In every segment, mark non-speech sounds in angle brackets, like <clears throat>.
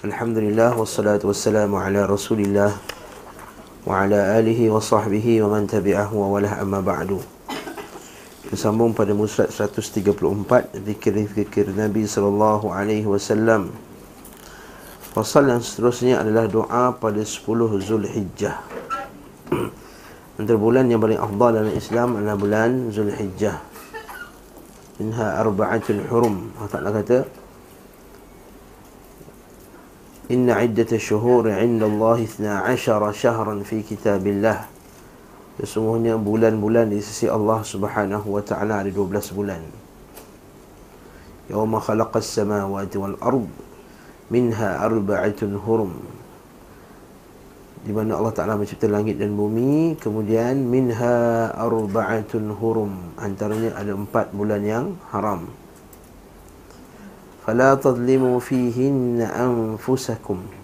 Alhamdulillah wassalatu wassalamu ala Rasulillah wa ala alihi wa sahbihi wa man tabi'ahu wa walah amma ba'du. Bersambung pada musrad 134 zikir-zikir Nabi sallallahu alaihi wasallam. Fasal yang seterusnya adalah doa pada 10 Zulhijjah. <clears throat> Antara bulan yang paling afdal dalam Islam adalah bulan Zulhijjah. Minha arba'atul hurum. Allah Ta'ala kata, إن عدة الشهور عند الله اثنا عشر شهرا في كتاب الله Sesungguhnya bulan-bulan di sisi Allah subhanahu wa ta'ala ada 12 bulan Yawma khalaqas samawati wal ard Minha arba'atun hurum Di mana Allah Ta'ala mencipta langit dan bumi Kemudian Minha arba'atun hurum Antaranya ada empat bulan yang haram fala tadlimu fihinna anfusakum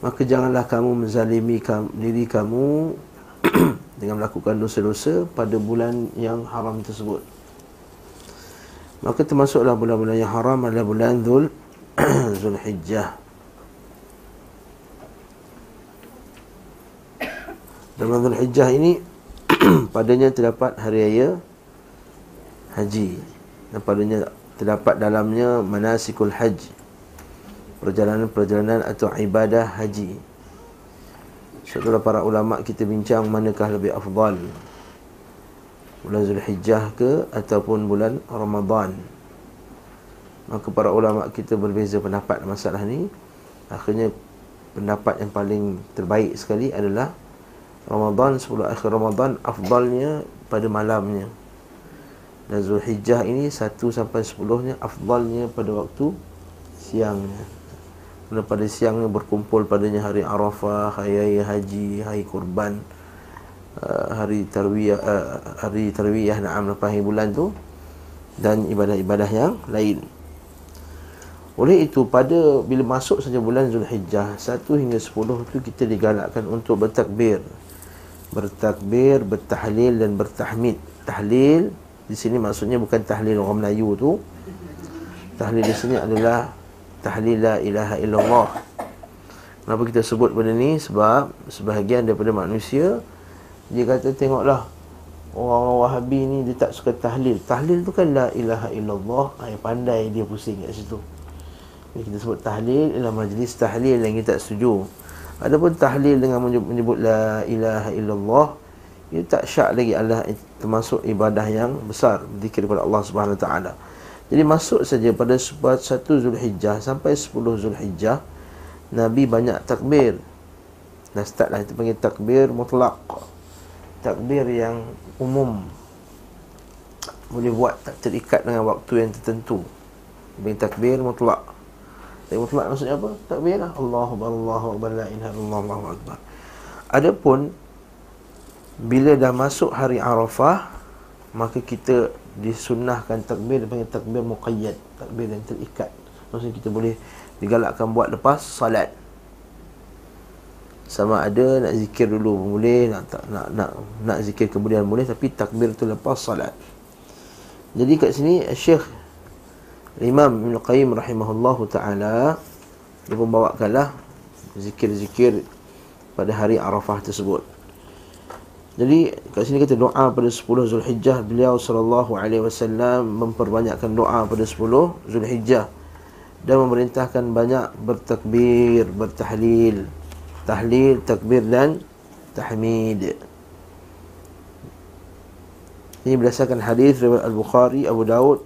maka janganlah kamu menzalimi diri kamu <clears throat> dengan melakukan dosa-dosa pada bulan yang haram tersebut. Maka termasuklah bulan-bulan yang haram adalah bulan Dhul <clears throat> Zulhijjah. Dalam Zulhijjah ini <clears throat> padanya terdapat hari raya haji dan padanya terdapat dalamnya manasikul haji. Perjalanan-perjalanan atau ibadah haji. Setelah para ulama kita bincang manakah lebih afdal. Bulan Zulhijjah ke ataupun bulan Ramadan. Maka para ulama kita berbeza pendapat masalah ni. Akhirnya pendapat yang paling terbaik sekali adalah Ramadan 10 akhir Ramadan afdalnya pada malamnya dan Zulhijjah ini 1 sampai 10 nya afdalnya pada waktu siangnya. Kerana pada siangnya berkumpul padanya hari Arafah, hari raya haji, hari kurban, uh, hari tarwiyah uh, hari tarwiyah na'am lepas hari bulan tu dan ibadah-ibadah yang lain. Oleh itu pada bila masuk saja bulan Zulhijjah 1 hingga 10 tu kita digalakkan untuk bertakbir. Bertakbir, bertahlil dan bertahmid. Tahlil di sini maksudnya bukan tahlil orang Melayu tu. Tahlil di sini adalah tahlil la ilaha illallah. Kenapa kita sebut benda ni? Sebab sebahagian daripada manusia dia kata tengoklah orang-orang Wahabi ni dia tak suka tahlil. Tahlil tu kan la ilaha illallah. Ay, pandai dia pusing kat situ. Jadi kita sebut tahlil ialah majlis tahlil yang kita tak setuju. Adapun tahlil dengan menyebut la ilaha illallah ia tak syak lagi adalah termasuk ibadah yang besar zikir kepada Allah Subhanahu Wa Taala. Jadi masuk saja pada 1 Zulhijjah sampai 10 Zulhijjah Nabi banyak takbir. Dan startlah itu panggil takbir mutlak. Takbir yang umum. Boleh buat tak terikat dengan waktu yang tertentu. Panggil takbir mutlak. Takbir mutlak maksudnya apa? Takbir lah. Allahu Akbar, Allahu Akbar, la ilaha illallah, Allahu Akbar. Adapun bila dah masuk hari Arafah maka kita disunnahkan takbir panggil takbir muqayyad takbir yang terikat. Maksudnya kita boleh digalakkan buat lepas salat. Sama ada nak zikir dulu boleh nak tak nak nak nak zikir kemudian boleh tapi takbir tu lepas salat. Jadi kat sini Syekh Imam Ibn Qayyim rahimahullahu taala dia pun bawakanlah zikir-zikir pada hari Arafah tersebut jadi kat sini kita doa pada 10 Zulhijjah beliau sallallahu alaihi wasallam memperbanyakkan doa pada 10 Zulhijjah dan memerintahkan banyak bertakbir, bertahlil, tahlil, takbir dan tahmid. Ini berdasarkan hadis riwayat Al-Bukhari, Abu Daud.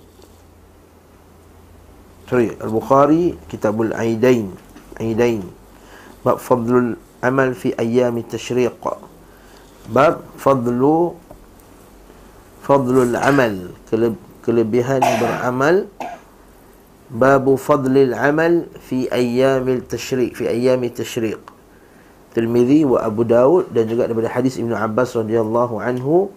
Sorry, Al-Bukhari Kitabul Aidain. Aidain. Bab fadlul amal fi ayyam at-tashriq. Bab fadlu Fadlul amal Kelebihan beramal. Babu fadlil amal Fi ayyamil tashriq Fi ayyamil tashriq. Tirmidhi wa Abu Dawud Dan juga daripada hadis Ibn Abbas radhiyallahu anhu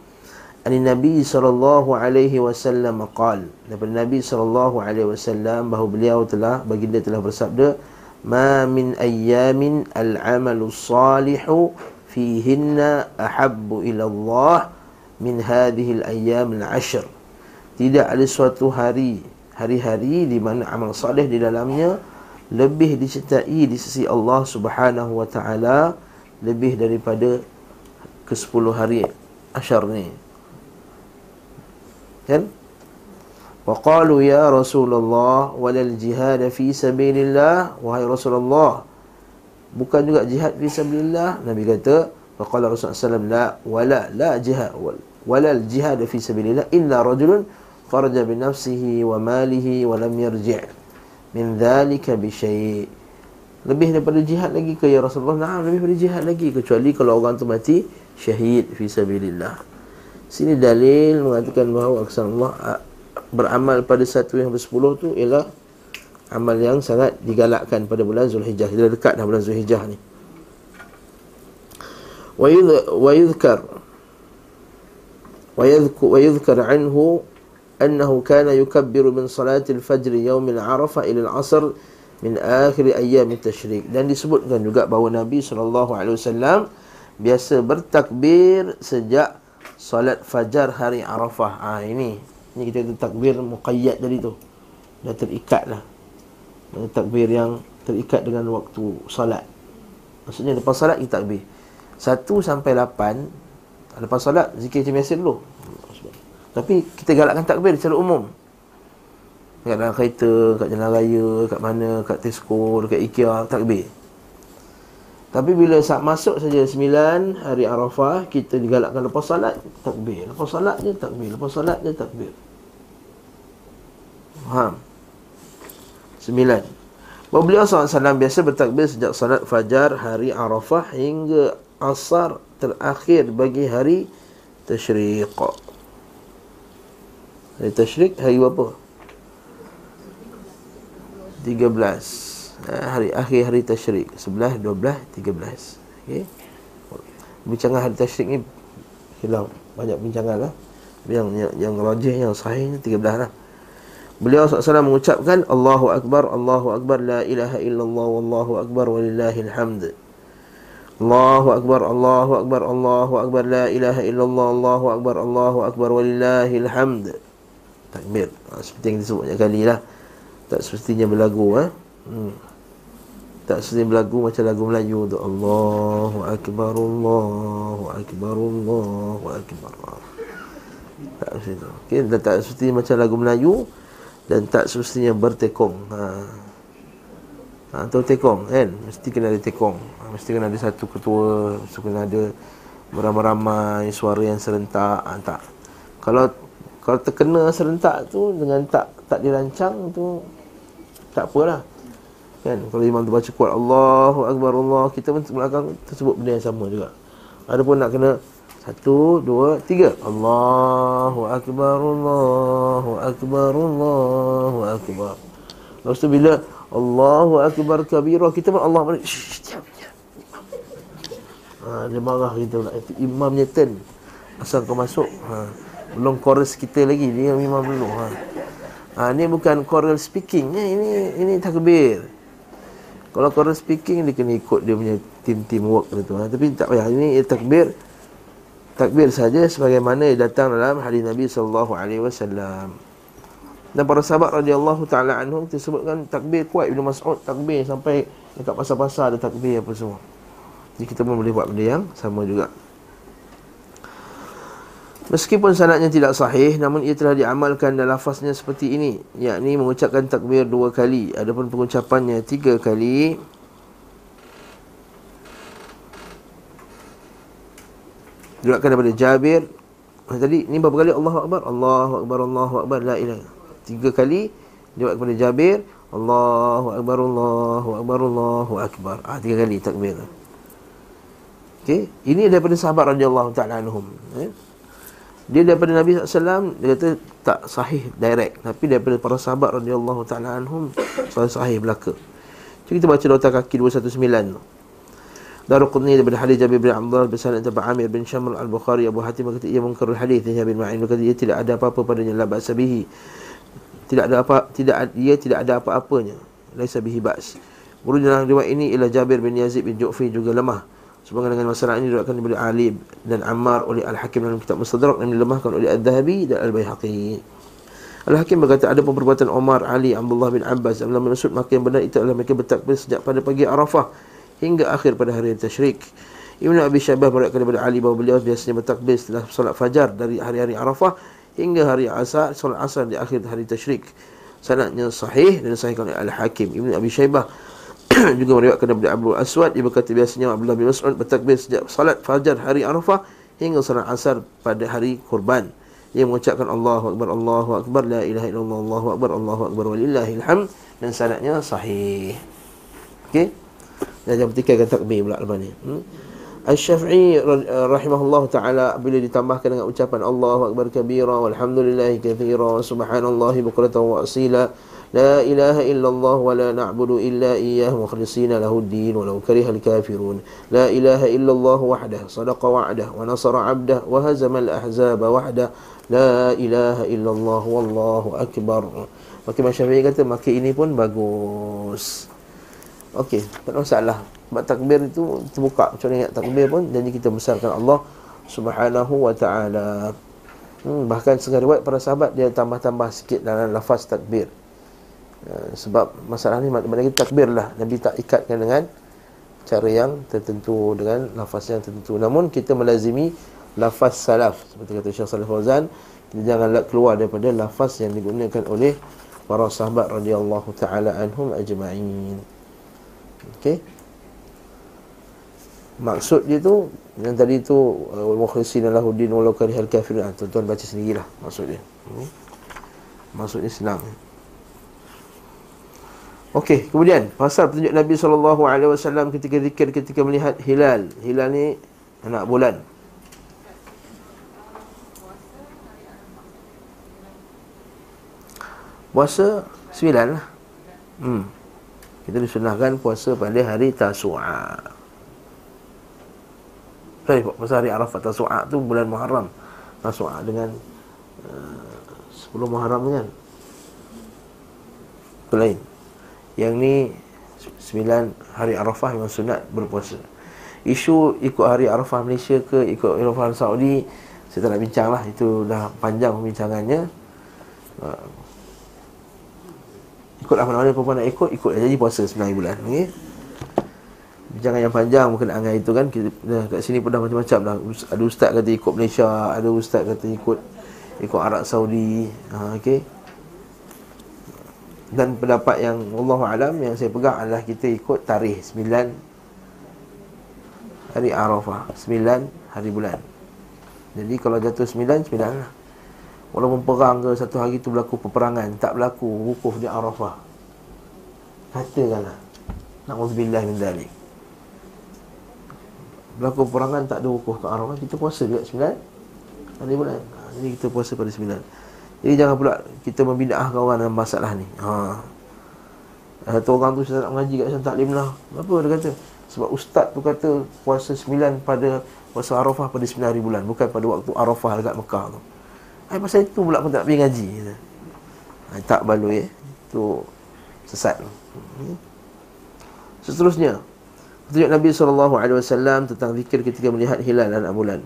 Ani Nabi sallallahu alaihi wasallam qal. Daripada Nabi sallallahu alaihi wasallam bahawa beliau telah baginda telah bersabda ma min ayyamin al-amalu salihu fihinna ahabbu ila Allah min hadhihi al-ayyam al-ashr. Tidak ada suatu hari hari-hari di mana amal soleh di dalamnya lebih dicintai di sisi Allah Subhanahu wa taala lebih daripada ke 10 hari asyar ni. Kan? Wa qalu ya Rasulullah walal jihad fi sabilillah wahai Rasulullah bukan juga jihad fi sabilillah. Nabi kata faqala Rasulullah sallallahu la wala la jihad walal jihad fi sabilillah illa rajulun kharaja bi nafsihi wa malihi wa lam yarji' min dhalika bi syai' lebih daripada jihad lagi ke ya Rasulullah na'am lebih daripada jihad lagi kecuali kalau orang tu mati syahid fi sabilillah. Sini dalil mengatakan bahawa Allah beramal pada satu yang bersepuluh tu ialah amal yang sangat digalakkan pada bulan Zulhijjah. Dia dekat dah bulan Zulhijjah ni. Wa yudhkar wa yudhkar anhu annahu kana yukabbiru min salati al-fajr yawm al-arafah ila al-'asr min akhir ayyam at-tashrik dan disebutkan juga bahawa Nabi sallallahu alaihi wasallam biasa bertakbir sejak solat fajar hari Arafah. Ah ha, ini ini kita takbir muqayyad tadi tu Dah terikat lah Takbir yang terikat dengan waktu salat Maksudnya lepas salat kita takbir. Satu sampai lapan Lepas salat zikir macam biasa dulu. Tapi kita galakkan takbir secara umum. Kat dalam kereta, kat jalan raya, kat mana, kat Tesco, dekat IKEA, takbir. Tapi bila saat masuk saja sembilan hari Arafah Kita digalakkan lepas salat Takbir. Lepas salat je takbir Lepas salat je takbir. Faham? Sembilan. Bahawa beliau SAW biasa bertakbir sejak salat fajar hari Arafah hingga asar terakhir bagi hari Tashriq. Hari Tashriq hari apa? 13 ha, Hari akhir hari Tashriq. 11, 12, 13 okay. Bincangan hari Tashriq ni Hilang. Banyak bincangan lah. Yang, yang, yang rajih, yang sahih ni 13 lah Beliau SAW mengucapkan Allahu Akbar, Allahu Akbar, La ilaha illallah, Wallahu Akbar, Walillahil hamd Allahu Akbar, Allahu Akbar, Allahu Akbar, La ilaha illallah, Allahu Akbar, Allahu Akbar, Walillahil hamd Takbir ha, Seperti yang disebut banyak kali lah Tak semestinya berlagu eh? hmm. Tak semestinya berlagu macam lagu Melayu tu Allahu Akbar, Allahu Akbar, Allahu Akbar Tak semestinya okay? Tak semestinya macam lagu Melayu dan tak semestinya bertekong. Ha. Ha, atau tekong kan? Mesti kena ada tekong. Ha, mesti kena ada satu ketua mesti kena ada beramai-ramai suara yang serentak. Ha, tak. Kalau kalau terkena serentak tu dengan tak tak dirancang tu tak apalah. Kan? Kalau imam tu baca kuat Allahu akbar Allah kita pun belakang tersebut benda yang sama juga. Adapun nak kena satu, dua, tiga. Allahu Akbar, Allahu Akbar, Allahu Akbar. Lepas tu bila Allahu Akbar kabirah, kita pun Allah balik. Diam, diam. Ha, dia marah kita pula. Itu imamnya turn. Asal kau masuk. Ha. Belum chorus kita lagi. Dia imam dulu. Ha. Ha, ini bukan choral speaking. Ya, ini ini takbir. Kalau choral speaking, dia kena ikut dia punya team-team work. Tu, ha. Tapi tak payah. Ini takbir takbir saja sebagaimana datang dalam hadis Nabi sallallahu alaihi wasallam. Dan para sahabat radhiyallahu taala anhum disebutkan takbir kuat Ibnu Mas'ud takbir sampai dekat pasar-pasar ada takbir apa semua. Jadi kita pun boleh buat benda yang sama juga. Meskipun sanadnya tidak sahih namun ia telah diamalkan dan lafaznya seperti ini yakni mengucapkan takbir dua kali adapun pengucapannya tiga kali Diriwayatkan daripada Jabir. Tadi ni berapa kali? Allahu Akbar? Allahu Akbar Allahu Akbar. La ilaha Tiga kali Diriwayatkan daripada Jabir. Allahu Akbar Allahu Akbar Allahu Akbar. Ah, Tiga kali takbir Okay Ini daripada sahabat radhiyallahu ta'ala anhum. Eh? Dia daripada Nabi SAW Dia kata tak sahih direct. Tapi daripada para sahabat radhiyallahu ta'ala anhum <coughs> sahih belaka. Jadi kita baca nota kaki 219 tu Daruqutni daripada hadis Jabir bin Abdullah bin Salim daripada Amir bin Syamr al-Bukhari Abu Hatim berkata ia mungkarul hadis Jabir bin Ma'in berkata ia tidak ada apa-apa padanya la ba'sa bihi. Tidak ada apa tidak dia tidak ada apa-apanya. Laisa bihi ba's Guru dalam riwayat ini ialah Jabir bin Yazid bin Ju'fi juga lemah. Sebagai dengan masalah ini diriwayatkan oleh Ali dan Ammar oleh Al-Hakim dalam kitab Mustadrak dan dilemahkan oleh Al-Dhahabi dan Al-Baihaqi. Al-Hakim berkata ada perbuatan Omar, Ali, Abdullah bin Abbas. Abdullah bin Masud maka yang benar itu adalah mereka bertakbir sejak pada pagi Arafah hingga akhir pada hari Tashrik. Ibnu Abi Syabah meriwayatkan daripada Ali bahawa beliau biasanya bertakbir setelah solat fajar dari hari-hari Arafah hingga hari Asar, solat Asar di akhir hari Tashrik. Sanadnya sahih dan sahihkan oleh Al-Hakim. Ibnu Abi Syaibah <clears throat> juga meriwayatkan daripada Abu Aswad dia berkata biasanya Abdullah bin Mas'ud bertakbir sejak solat fajar hari Arafah hingga solat Asar pada hari kurban yang mengucapkan Allahu Akbar, Allahu Akbar, La ilaha illallah, Allahu Akbar, Allahu Akbar, Walillahil hamd dan sanadnya sahih. Okey. Dan yang ketiga kan takbir pula lepas ni. Hmm? Al-Syafi'i rahimahullah ta'ala bila ditambahkan dengan ucapan Allahu Akbar kabira walhamdulillahi kathira wa subhanallahi bukratan wa asila La ilaha illallah wa la na'budu illa iyyah mukhlisina lahu din wa law kariha al-kafirun La ilaha illallah wahdah sadaqa wa'dah wa nasara abdah wa hazama al-ahzaba wahdah La ilaha illallah wallahu akbar Maka Syafi'i kata maka ini pun bagus Okey, tak ada masalah. Sebab takbir itu terbuka. Macam mana ingat takbir pun Jadi kita besarkan Allah Subhanahu wa ta'ala. Hmm, Bahkan setengah riwayat para sahabat Dia tambah-tambah sikit dalam lafaz takbir. Uh, Sebab masalah ni Maknanya takbir lah. Nabi tak ikatkan dengan Cara yang tertentu Dengan lafaz yang tertentu. Namun kita melazimi Lafaz salaf. Seperti kata Syekh Salih Fauzan Kita janganlah keluar daripada lafaz yang digunakan oleh Para sahabat radhiyallahu ta'ala anhum ajma'in Okey. Maksud dia tu yang tadi tu uh, mukhlisin lahuddin walau karihal kafirun. Ah, tuan-tuan baca sendirilah maksud dia. Hmm. Maksudnya senang. Okey, kemudian pasal petunjuk Nabi sallallahu alaihi wasallam ketika zikir ketika melihat hilal. Hilal ni anak bulan. Puasa sembilan lah. Hmm. Kita disunahkan puasa pada hari Tasu'a. Sorry, pasal hari Arafat Tasu'a tu bulan Muharram. Tasu'a dengan uh, 10 Muharram kan. Itu lain. Yang ni 9 hari Arafah memang sunat berpuasa. Isu ikut hari Arafah Malaysia ke ikut Arafah Saudi saya tak nak bincang lah Itu dah panjang pembincangannya uh, Ikutlah mana-mana perempuan nak ikut Ikut jadi puasa 9 bulan okay? Jangan yang panjang Mungkin angan itu kan kita, Kat sini pun dah macam-macam dah Ada ustaz kata ikut Malaysia Ada ustaz kata ikut Ikut Arab Saudi ha, okay? Dan pendapat yang Allah Alam Yang saya pegang adalah Kita ikut tarikh 9 Hari Arafah 9 hari bulan Jadi kalau jatuh 9 9 lah Walaupun perang ke satu hari tu berlaku peperangan Tak berlaku wukuf di Arafah. Katakanlah. Na'udzubillah min dhalik. Berlaku peperangan tak ada wukuf ke Arafah. Kita puasa juga sembilan Hari bulan. Ha, Jadi kita puasa pada sembilan. Jadi jangan pula kita membidah kawan dalam masalah ni. Ha. Satu orang tu saya tak mengaji kat sana taklim lah. Apa dia kata? Sebab ustaz tu kata puasa sembilan pada Puasa Arafah pada sembilan hari bulan Bukan pada waktu Arafah dekat Mekah tu Hai pasal itu pula aku tak pergi ngaji kata. Hai, tak baloi eh. Itu sesat. Hmm. Seterusnya Petunjuk Nabi SAW tentang zikir ketika melihat hilal anak bulan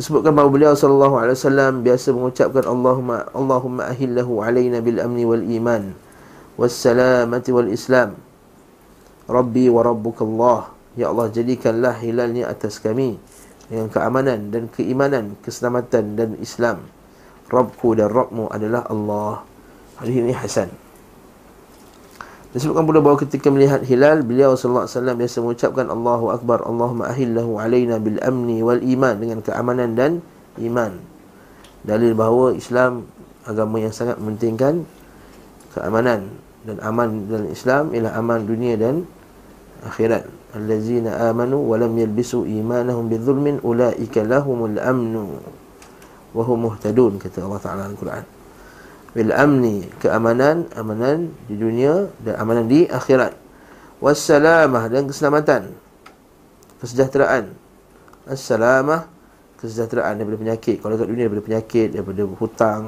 Disebutkan bahawa beliau SAW biasa mengucapkan Allahumma Allahumma ahillahu alaina bil amni wal iman Wassalamati wal islam Rabbi wa rabbukallah Ya Allah jadikanlah hilalnya atas kami Dengan keamanan dan keimanan Keselamatan dan Islam Rabbku dan Rabbmu adalah Allah. Hadis ini Hasan. Disebutkan pula bahawa ketika melihat hilal Beliau wasallam biasa mengucapkan Allahu Akbar Allahumma ahillahu alaina bil amni wal iman Dengan keamanan dan iman. Dalil bahawa Islam agama yang sangat mementingkan Keamanan dan aman dalam Islam Ialah aman dunia dan akhirat. Allazina amanu walam yalbisu imanahum bizulmin Ulaika lahumul amnu wahum muhtadun kata Allah Taala dalam Quran. Bil amni keamanan, amanan di dunia dan amanan di akhirat. Wassalamah dan keselamatan. Kesejahteraan. Assalamah kesejahteraan daripada penyakit. Kalau kat dunia daripada penyakit, daripada hutang,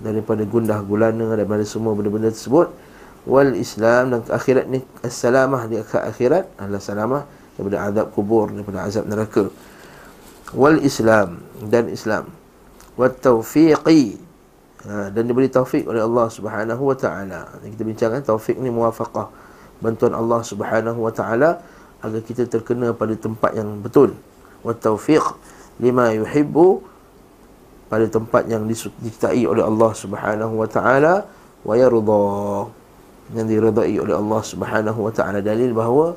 daripada gundah gulana, daripada semua benda-benda tersebut. Wal Islam dan akhirat ni assalamah di akhirat adalah salamah daripada azab kubur, daripada azab neraka. Wal Islam dan Islam wa taufiqi ha, dan diberi taufik oleh Allah Subhanahu wa taala. Kita bincangkan taufik ni muwafaqah. Bantuan Allah Subhanahu wa taala agar kita terkena pada tempat yang betul. Wa taufiq lima yuhibbu pada tempat yang disukai oleh Allah Subhanahu wa taala wa yarda. Yang diredai oleh Allah Subhanahu wa taala. Dalil bahawa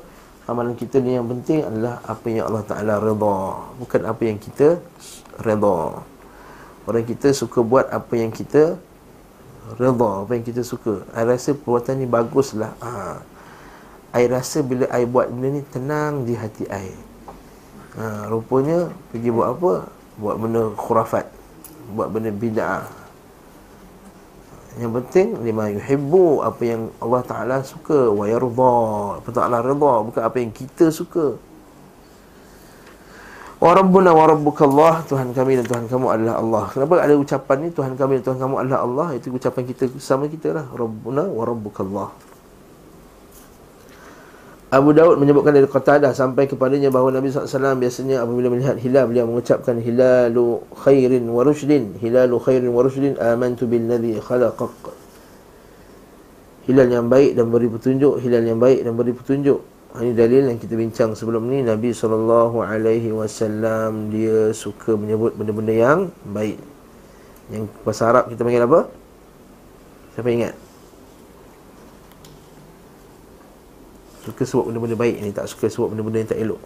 amalan kita ni yang penting adalah apa yang Allah taala redha bukan apa yang kita redha orang kita suka buat apa yang kita redha apa yang kita suka. I rasa perbuatan ni baguslah. Ha. I rasa bila I buat benda ni tenang di hati I. Ha, Rupanya pergi buat apa? Buat benda khurafat. Buat benda bid'ah. Yang penting Lima yuhibbu Apa yang Allah Ta'ala suka. Wa yarda Apa Ta'ala rida Bukan apa yang kita suka Wa Rabbuna wa Rabbukallah Tuhan kami dan Tuhan kamu adalah Allah. Kenapa ada ucapan ni? Tuhan kami dan Tuhan kamu adalah Allah. Itu ucapan kita sama kita lah. Rabbuna wa Rabbukallah Abu Daud menyebutkan dari Qatadah sampai kepadanya bahawa Nabi SAW biasanya apabila melihat hilal beliau mengucapkan hilalu khairin wa rushdin hilalu khairin wa rushdin amantu bil ladzi khalaqak. Hilal yang baik dan beri petunjuk hilal yang baik dan beri petunjuk ini dalil yang kita bincang sebelum ni Nabi SAW dia suka menyebut benda-benda yang baik yang bahasa Arab kita panggil apa? Siapa ingat? Suka sebut benda-benda baik ni Tak suka sebut benda-benda yang tak elok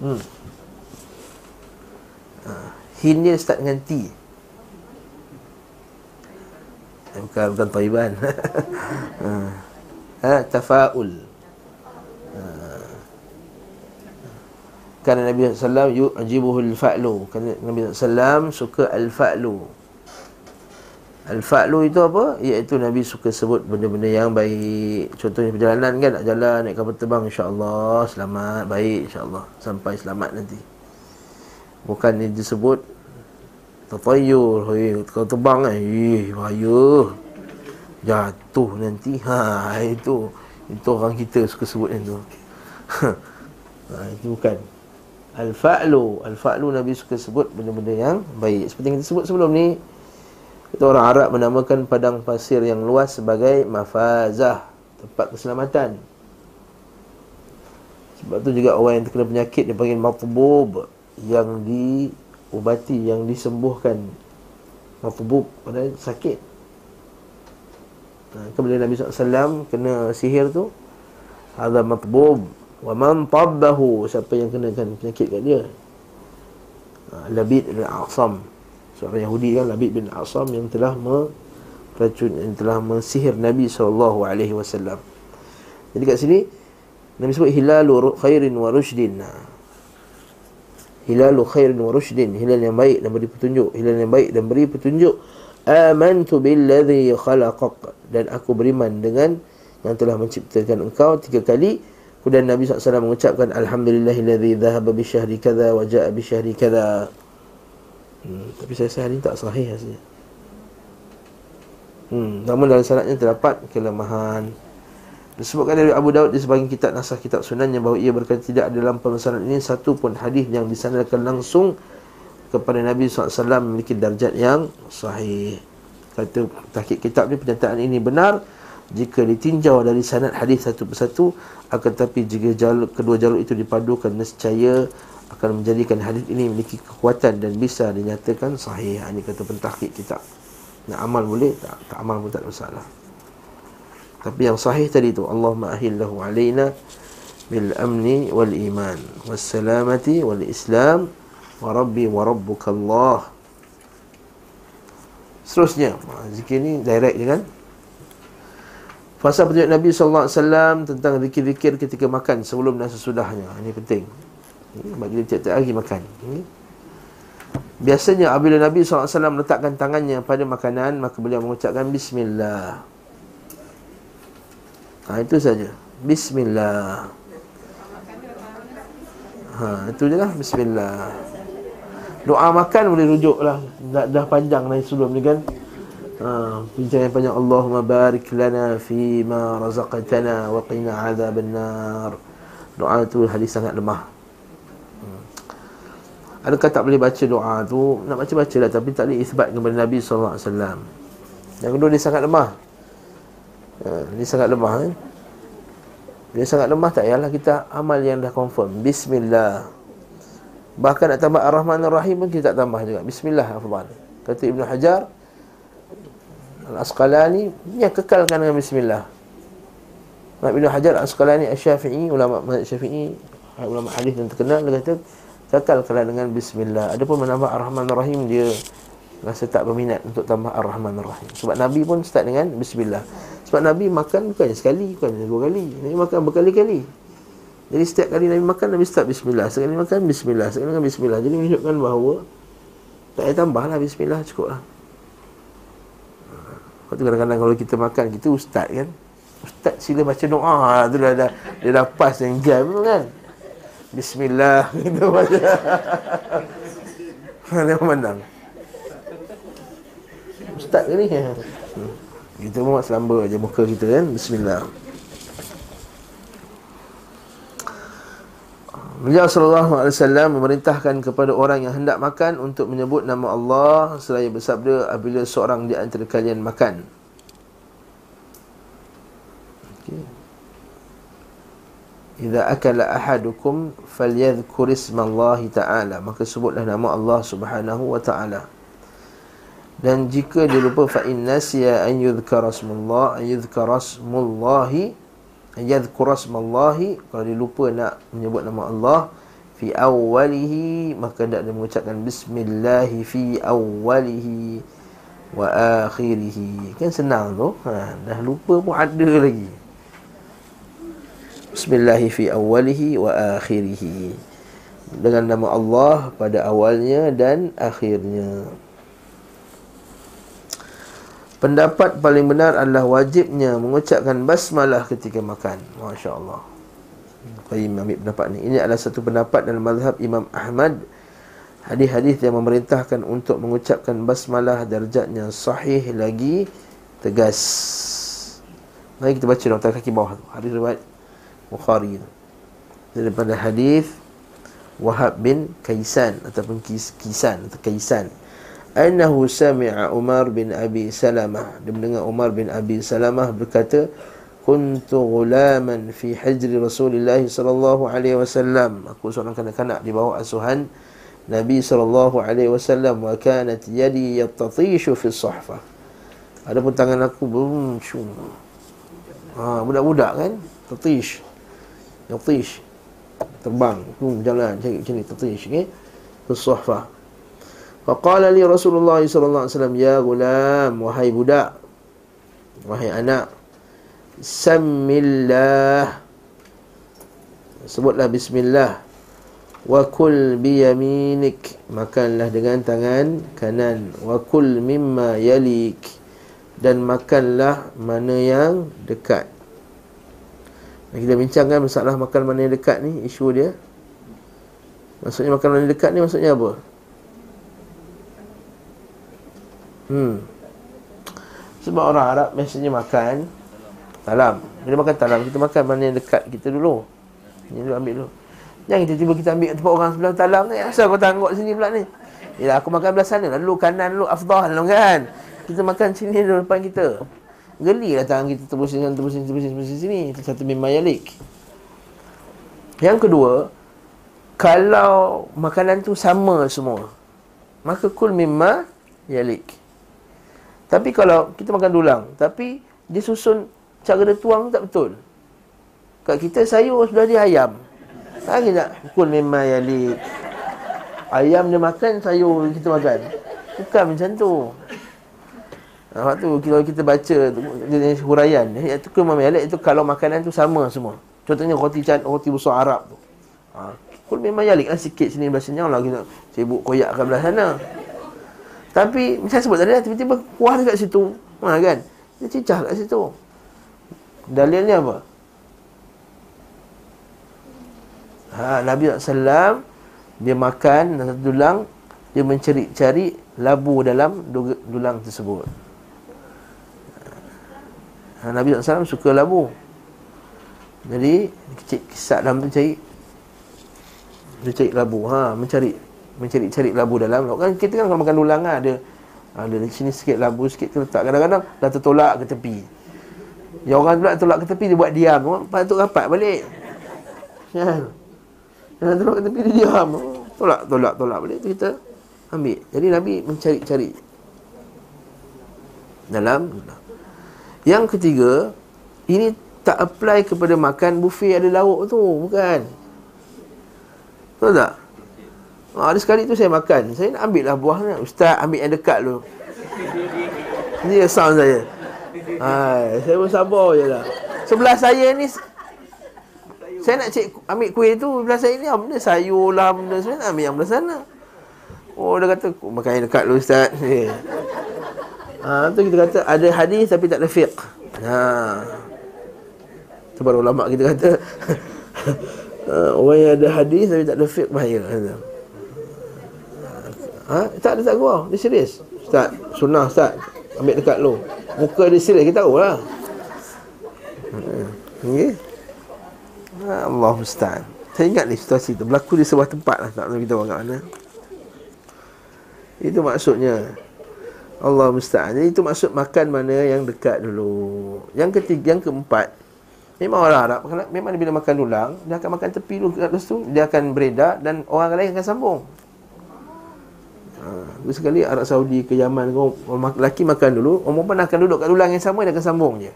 Hmm ha. Hin dia start dengan T eh, Bukan, bukan taiban ha. <laughs> ha. Tafa'ul ha. Kerana Nabi SAW Yu'jibuhul fa'lu Kerana Nabi SAW suka al-fa'lu Al-fa'lu itu apa? Iaitu Nabi suka sebut benda-benda yang baik Contohnya perjalanan kan Nak jalan, naik kapal terbang InsyaAllah Selamat, baik InsyaAllah Sampai selamat nanti Bukan disebut Tatayur hey, Kalau terbang kan Eh, bahaya. Jatuh nanti. Ha, <laughs> itu Itu orang kita suka sebut yang tu. <laughs> Ha, Itu bukan. Al-fa'lu Al-fa'lu Nabi suka sebut benda-benda yang baik. Seperti yang kita sebut sebelum ni itu orang Arab menamakan padang pasir yang luas sebagai mafazah, tempat keselamatan. Sebab tu juga orang yang terkena penyakit dia panggil matbub yang diubati, yang disembuhkan. Matbub pada sakit. Nah, ha, Nabi SAW kena sihir tu. Hadha matbub Wa man tabbahu. Siapa yang kenakan penyakit kat dia? Ha, Labid al-Aqsam seorang Yahudi kan Labid bin Asam yang telah meracun yang telah mensihir Nabi SAW jadi kat sini Nabi sebut hilalu khairin wa rushdin hilalu khairin wa rushdin. Hilal yang baik dan beri petunjuk. Hilal yang baik dan beri petunjuk. Amantu billadhi khalaqak. Dan aku beriman dengan yang telah menciptakan engkau tiga kali. Kemudian Nabi SAW mengucapkan Alhamdulillahilladzi dhahaba bisyahri kadha wa ja'a bisyahri kadha. Hmm, Tapi saya ini tak sahih rasanya hmm, Namun dalam sanatnya terdapat kelemahan Disebutkan dari Abu Daud di sebagian kitab nasah kitab sunannya bahawa ia berkata tidak ada dalam pemesanan ini satu pun hadis yang disandarkan langsung kepada Nabi SAW memiliki darjat yang sahih. Kata tahkik kitab ni pernyataan ini benar jika ditinjau dari sanad hadis satu persatu akan tetapi jika jalur, kedua jalur itu dipadukan nescaya akan menjadikan hadis ini memiliki kekuatan dan bisa dinyatakan sahih. Ini kata pentahkik kita. Nak amal boleh, tak, tak amal pun tak ada masalah. Tapi yang sahih tadi tu Allahumma ahillahu alaina bil amni wal iman was salamati wal islam wa rabbi wa rabbuka Allah. Seterusnya, zikir ni direct je kan? Fasa petunjuk Nabi SAW tentang zikir-zikir ketika makan sebelum dan sesudahnya. Ini penting. Bagi dia tiap-tiap hari makan Biasanya apabila Nabi SAW meletakkan tangannya pada makanan Maka beliau mengucapkan Bismillah ha, Itu saja. Bismillah. Ha, Itu je lah. Bismillah. Doa makan boleh rujuk lah. Dah, dah panjang dari sebelum ni kan? Ha, Bincang yang panjang. Allahumma barik lana Fima razaqatana Wa qina azab nar Doa itu hadis sangat lemah. Adakah tak boleh baca doa tu? Nak baca-baca lah Tapi tak boleh isbat kepada Nabi SAW Yang kedua dia sangat lemah ha, Dia sangat lemah kan Dia sangat lemah tak? Payahlah kita amal yang dah confirm. Bismillah. Bahkan nak tambah Ar-Rahman Ar-Rahim pun kita tak tambah juga. Bismillah Afdal Kata Ibn Hajar Al-Asqalani Dia kekalkan dengan Bismillah. Ibn Hajar Al-Asqalani Al-Syafi'i Ulama Syafi'i Ulama hadis yang terkenal Dia kata Kekalkanlah dengan Bismillah. Ada pun menambah Ar-Rahman Ar-Rahim Dia rasa tak berminat untuk tambah Ar-Rahman Ar-Rahim Sebab Nabi pun start dengan Bismillah Sebab Nabi makan bukan sekali Bukan dua kali. Nabi makan berkali-kali. Jadi setiap kali Nabi makan Nabi start Bismillah. Sekali makan Bismillah. Sekali dengan Bismillah. Jadi menunjukkan bahawa Tak payah tambah lah Bismillah cukup lah. Waktu kadang-kadang kalau kita makan Kita ustaz kan. Ustaz sila baca doa. Itu dah, dah, dia dah pas yang jam kan. Bismillah. <laughs> Kita baca. Mana memandang. Ustaz ke ni? Hmm. Kita buat selamba je muka kita kan Bismillah Beliau sallallahu alaihi wasallam memerintahkan kepada orang yang hendak makan untuk menyebut nama Allah seraya bersabda apabila seorang di antara kalian makan. Idza akala ahadukum falyadhkur ismallahi ta'ala maka sebutlah nama Allah Subhanahu wa taala. Dan jika dia lupa fa innasiya an yudhkara ismallah an yudhkara ismallahi an yadhkura ismallahi kalau dia lupa nak menyebut nama Allah fi awwalihi maka hendak dia mengucapkan bismillahi fi awwalihi wa akhirih kan senang tu? Ha, dah lupa pun ada lagi. Bismillahi fi awalihi wa akhirihi. Dengan nama Allah pada awalnya dan akhirnya Pendapat paling benar adalah wajibnya mengucapkan basmalah ketika makan. Masya Allah Qayyim ambil pendapat ni. Ini adalah satu pendapat dalam mazhab Imam Ahmad. Hadis-hadis yang memerintahkan untuk mengucapkan basmalah darjatnya sahih lagi tegas. Mari kita baca nota kaki bawah tu. Hadis riwayat Bukhari daripada hadis Wahab bin Kaisan ataupun Kis, Kisan atau Kaisan annahu sami'a Umar bin Abi Salamah. Dia mendengar Umar bin Abi Salamah berkata kuntu ghulaman fi hijri Rasulullah sallallahu alaihi wasallam. Aku seorang kanak-kanak di bawah asuhan Nabi sallallahu alaihi wasallam. Wa kanat yadi yattatishu fi sahfa adapun tangan aku belum ha budak-budak kan? Tatish. Yatish Terbang. Hmm, Jalan. Cari macam ni Yatish okay? Kesuhfah Faqala li Rasulullah SAW Ya gulam Wahai budak Wahai anak Sammillah. Sebutlah Bismillah. Wa kul biyaminik Makanlah dengan tangan kanan. Wa kul mimma yalik. Dan makanlah mana yang dekat. Kita bincangkan masalah makan mana yang dekat ni Isu dia. Maksudnya makan mana yang dekat ni maksudnya apa? Hmm. Sebab orang Arab biasanya makan Talam. Bila makan talam kita makan mana yang dekat kita dulu. Ini dulu ambil dulu. Jangan tiba-tiba kita ambil tempat orang sebelah talam ni Asal kau tangguh sini pula ni? Yalah aku makan belah sana. Lalu kanan dulu afdah kan? Kita makan sini dulu depan kita. Geli lah tangan kita terbusin terbusin terbusin terbusin sini. Itu satu memang yalik. Yang kedua, kalau makanan tu sama semua, maka kul mimma yalik. Tapi kalau kita makan dulang, tapi dia susun cara dia tuang tak betul. Kat kita sayur sudah dia ayam. Lagi tak kul mimma yalik. Ayam dia makan, sayur kita makan. Bukan macam tu. Ha, tu kalau kita baca jenis huraian iaitu ke mamayalik itu kalau makanan tu sama semua. Contohnya roti can roti besar Arab tu. Ha, kul memang yalik lah sikit sini belah sini lah kita sibuk koyak ke belah sana. Tapi macam sebut tadi lah, tiba-tiba kuah dekat situ. Ha, kan? Dia cicah kat situ. Dalilnya apa? Ha, Nabi SAW dia makan satu dulang dia mencari-cari labu dalam dulang tersebut. Ha, Nabi SAW suka labu Jadi kecil kisah dalam tu cari Dia cari labu ha, Mencari Mencari-cari labu dalam. Kan Kita kan kalau makan dulang kan ada Ada di sini sikit labu sikit terletak Kadang-kadang dah tertolak ke tepi. Ya orang pula tolak ke tepi dia buat diam. Lepas tu rapat balik. Ya Jangan tolak ke tepi dia diam. Tolak, tolak, tolak balik. Tu kita ambil. Jadi Nabi mencari-cari Dalam. Yang ketiga Ini tak apply kepada makan buffet ada lauk tu. Bukan. Tahu tak? Ha, ada sekali tu saya makan. Saya nak ambil lah buahnya Ustaz ambil yang dekat tu. Ini sound saya. Ha, Saya pun sabar je lah. Sebelah saya ni Saya nak cek ambil kuih tu Sebelah saya ni benda? Sayur lah benda Saya nak ambil yang belah sana. Oh dia kata Makan yang dekat tu Ustaz. <laughs> Ha, tu kita kata ada hadis tapi tak ada fiqh. Ha. Tu baru ulama kita kata <laughs> orang yang ada hadis tapi tak ada fiqh bahaya. Ha? Tak ada tak gua. Dia serius. Ustaz, sunnah Ustaz. Ambil dekat lu. Muka dia serius kita tahu lah. Okay. Ha, Allah Ustaz. Saya ingat ni situasi tu berlaku di sebuah tempat lah tak tahu kita orang mana. Itu maksudnya. Allah musta'an. Jadi itu maksud makan mana yang dekat dulu. Yang ketiga, yang keempat, memang orang Arab memang bila makan dulang, dia akan makan tepi dulu lepas tu dia akan beredar dan orang lain akan sambung. Ha, sekali Arab Saudi ke Yaman orang lelaki makan dulu, orang perempuan akan duduk kat dulang yang sama dia akan sambung je.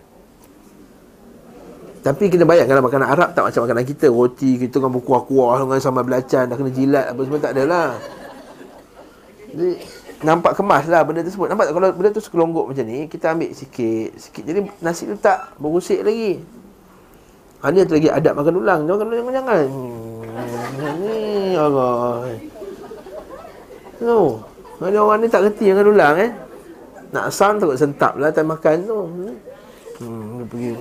Tapi kita bayangkan makanan Arab tak macam makanan kita Roti kita kan berkuah-kuah dengan sambal belacan Dah kena jilat apa semua tak adalah. Jadi nampak kemas lah benda tersebut. Nampak tak kalau benda tu sekelonggok macam ni kita ambil sikit sikit. Jadi nasi tu tak berusik lagi. Ha, ni lagi adab makan ulang jangan makan ulang jangan. Hmm, ni Allah no ada orang ni tak kerti makan ulang eh? Nak sound takut sentap lah time makan tu. Hmm, dia pergi.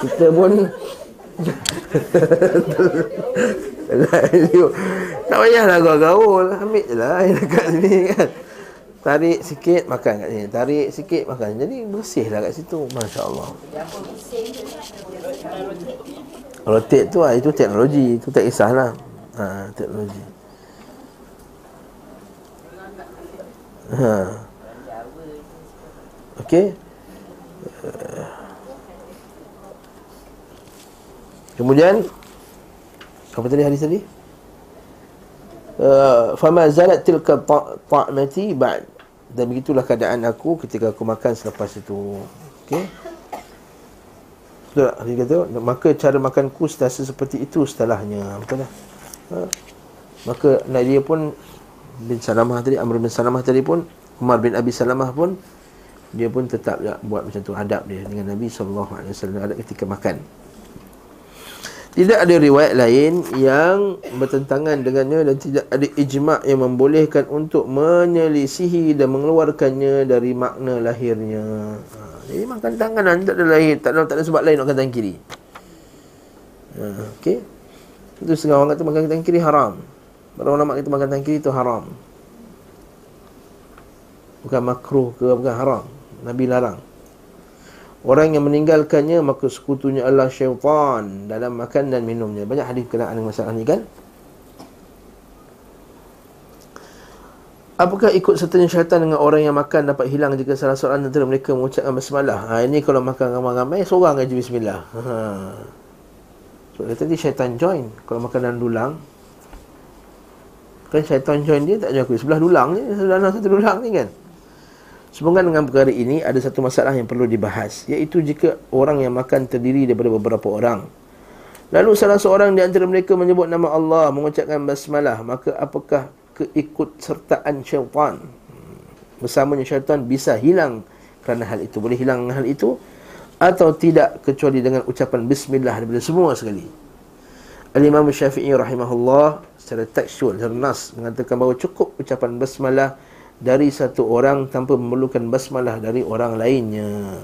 Kita pun <laughs> tak payahlah kau gaul Ambil je lah yang dekat sini kan? Tarik sikit makan kat sini. Tarik sikit makan. Jadi bersih lah kat situ. Masya Allah Rotate tu lah Itu teknologi Itu tak kisahlah ha, Teknologi Ha. Okey. Kemudian apa tadi hadis tadi? Uh, fama zalat tilka ta'mati ba'd. Dan begitulah keadaan aku ketika aku makan selepas itu. Okey. Sudah dia kata maka cara makanku sentiasa seperti itu setelahnya. Betul tak? Ha? Maka nak dia pun bin Salamah tadi Amr bin Salamah tadi pun Umar bin Abi Salamah pun dia pun tetap buat macam tu adab dia dengan Nabi sallallahu alaihi wasallam ada ketika makan. Tidak ada riwayat lain yang bertentangan dengannya dan tidak ada ijma' yang membolehkan untuk menyelisihi dan mengeluarkannya dari makna lahirnya. Ha, jadi makan tangan kanan tak ada lahir, tak ada, tak ada sebab lain makan tangan kiri. Ha, Okey. Itu setengah orang kata makan tangan kiri haram. Para ulama kata makan tangan kiri itu haram. Bukan makruh ke bukan haram. Nabi larang. Orang yang meninggalkannya maka sekutunya Allah syaitan dalam makan dan minumnya. Banyak hadis berkenaan dengan masalah ini kan? Apakah ikut sertanya syaitan dengan orang yang makan dapat hilang jika salah seorang antara mereka mengucapkan basmalah? Ha, ini kalau makan ramai-ramai, seorang aja bismillah. Ha. So, tadi syaitan join. Kalau makan dalam dulang, kan syaitan join dia tak jaga sebelah dulang ni, sebelah satu dulang ni kan? Sehubungan dengan perkara ini ada satu masalah yang perlu dibahas iaitu jika orang yang makan terdiri daripada beberapa orang lalu salah seorang di antara mereka menyebut nama Allah mengucapkan basmalah maka apakah keikutsertaan syaitan bersamanya syaitan bisa hilang kerana hal itu boleh hilang hal itu atau tidak kecuali dengan ucapan bismillah daripada semua sekali Al-Imam Syafi'i rahimahullah secara tekstual, secara nas mengatakan bahawa cukup ucapan basmalah dari satu orang tanpa memerlukan basmalah dari orang lainnya.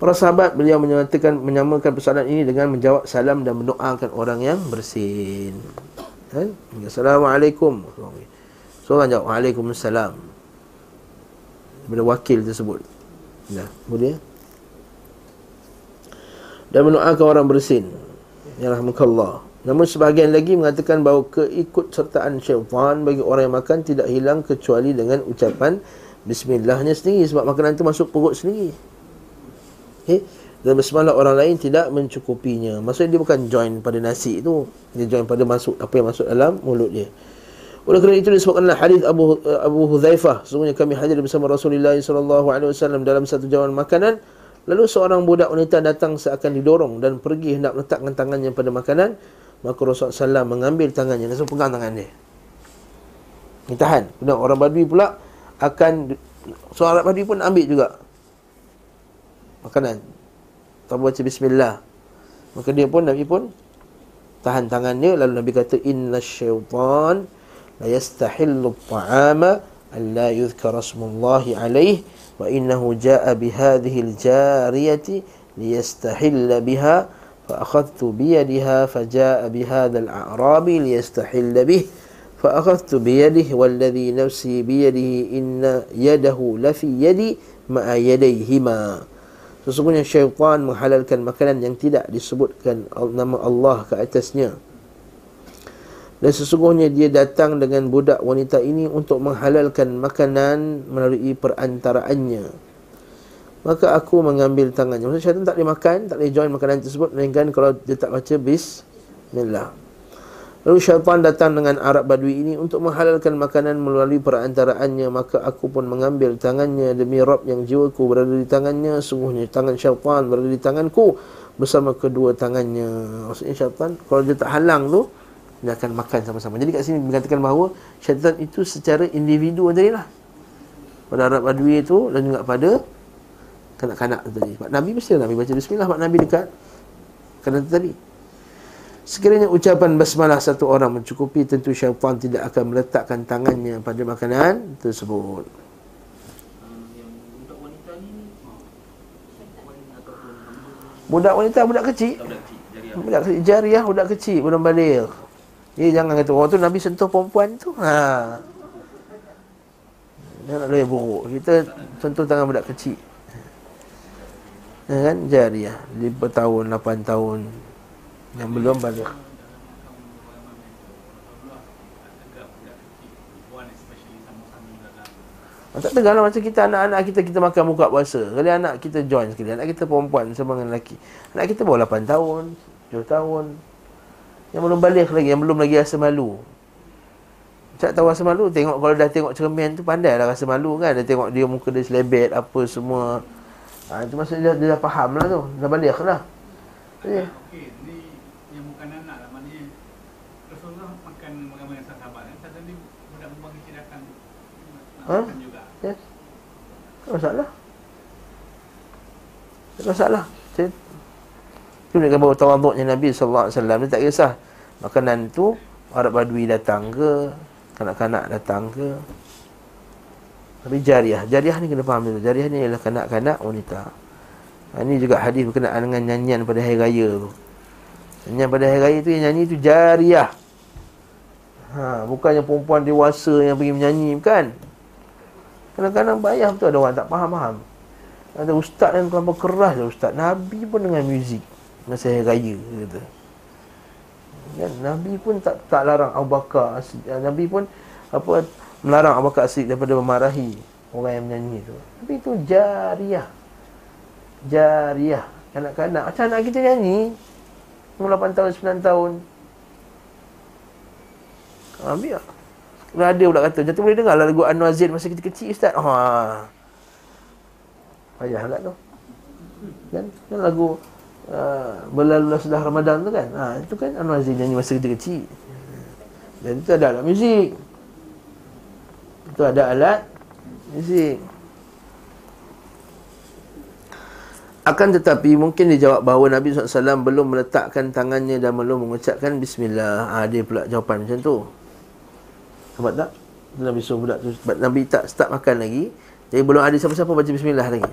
Para sahabat beliau menyatakan menyamakan persoalan ini dengan menjawab salam dan mendoakan orang yang bersin. Kan? Assalamualaikum. Seorang jawab Waalaikumsalam. Daripada wakil tersebut. Nah, kemudian dan mendoakan orang bersin. Ya rahmukallah. Namun sebahagian lagi mengatakan bahawa keikut sertaan syaitan bagi orang yang makan tidak hilang kecuali dengan ucapan bismillahnya sendiri sebab makanan itu masuk perut sendiri. Okay? Dan bismillah orang lain tidak mencukupinya. Maksudnya dia bukan join pada nasi itu, dia join pada masuk apa yang masuk dalam mulut dia. Oleh kerana itu disebutkanlah hadis Abu Abu Hudzaifah, sesungguhnya kami hadir bersama Rasulullah sallallahu alaihi wasallam dalam satu jawan makanan, lalu seorang budak wanita datang seakan didorong dan pergi hendak meletakkan tangannya pada makanan, maka Rasulullah SAW mengambil tangannya langsung pegang tangan dia. Ini tahan. Kemudian orang Badui pula akan seorang Badui pun ambil juga makanan. Tak baca bismillah. Maka dia pun Nabi pun tahan tangan dia lalu Nabi kata inna syaitan la yastahillu at-ta'ama an la yuzkara ismullahi alayhi wa innahu jaa bi hadhihi al-jariyati liyastahilla biha fa akhadtu bi yadiha fa jaa bi hadha al-a'rabi liyastahilla bih fa akhadtu bi yadihi walladhi nafsi bi sesungguhnya syaitan menghalalkan makanan yang tidak disebutkan nama Allah ke atasnya dan sesungguhnya dia datang dengan budak wanita ini untuk menghalalkan makanan melalui perantaraannya. Maka aku mengambil tangannya. Maksudnya syaitan tak boleh makan, tak boleh join makanan tersebut. Melainkan kalau dia tak baca Bismillah. Lalu syaitan datang dengan Arab Badui ini untuk menghalalkan makanan melalui perantaraannya. Maka aku pun mengambil tangannya demi Rob yang jiwaku berada di tangannya. Sungguhnya tangan syaitan berada di tanganku bersama kedua tangannya. Maksudnya syaitan kalau dia tak halang tu, dia akan makan sama-sama. Jadi kat sini mengatakan bahawa syaitan itu secara individu tadi lah. Pada Arab Badui itu dan juga pada kanak-kanak tadi. Pak Nabi mesti Nabi baca bismillah Pak Nabi dekat kanan tadi. Sekiranya ucapan basmalah satu orang mencukupi tentu syaitan tidak akan meletakkan tangannya pada makanan tersebut. Budak wanita, budak kecil. Budak kecil, jariah, budak kecil, belum balik. Dia jangan kata orang tu Nabi sentuh perempuan tu. Ha. Dia nak lebih buruk. Kita sentuh tangan budak kecil. Ya kan? Jariah. 5 tahun, 8 tahun. Yang belum balik. Tak tegar lah macam kita anak-anak kita kita makan buka puasa. Kali anak kita join sekali. Anak kita perempuan sama dengan lelaki. Anak kita baru 8 tahun, 7 tahun, yang belum balik lagi Yang belum lagi rasa malu Tak tahu rasa malu Tengok kalau dah tengok cermin tu Pandai lah rasa malu kan Dia tengok dia muka dia selebet Apa semua ha, Itu maksudnya dia, dia dah faham lah tu Dah balik lah Okey, ni yang bukan anak lah Maknanya Rasulullah makan makan-makan sahabat kan Tadi ni budak buang kecil datang Ha? Yes. Tak masalah. Tak masalah. Saya itu menunjukkan bahawa tawaduknya Nabi SAW Dia tak kisah. Makanan tu Arab Badui datang ke Kanak-kanak datang ke. Tapi jariah. Jariah ni kena faham dulu. Jariah ni ialah kanak-kanak wanita. Ha, Ini juga hadis berkenaan dengan nyanyian pada hari raya tu. Nyanyian pada hari raya tu Yang nyanyi tu jariah. Ha, Bukannya perempuan dewasa yang pergi menyanyi Bukan Kadang-kadang bayar betul ada orang tak faham-faham Ada ustaz yang terlalu keras Ustaz Nabi pun dengan muzik masa hari raya kata. Kan Nabi pun tak tak larang Abu Bakar Nabi pun apa melarang Abu Bakar Asyik daripada memarahi orang yang menyanyi tu. Tapi itu jariah. Jariah. Kanak-kanak macam anak kita nyanyi. Umur 8 tahun, 9 tahun. Ambil lah. Ada pula kata, jatuh boleh dengar lagu Anwar Zain masa kita kecil Ustaz. Ha. Payahlah tu. Kan? Kan lagu uh, berlalu sudah Ramadan tu kan. Ha, itu kan Anwar Zain nyanyi masa kita kecil. Dan itu ada alat muzik. Itu ada alat muzik. Akan tetapi mungkin dijawab bahawa Nabi SAW belum meletakkan tangannya dan belum mengucapkan Bismillah. Ha, dia pula jawapan macam tu. Nampak tak? Nabi suruh budak tu. Nabi tak start makan lagi. Jadi belum ada siapa-siapa baca Bismillah lagi.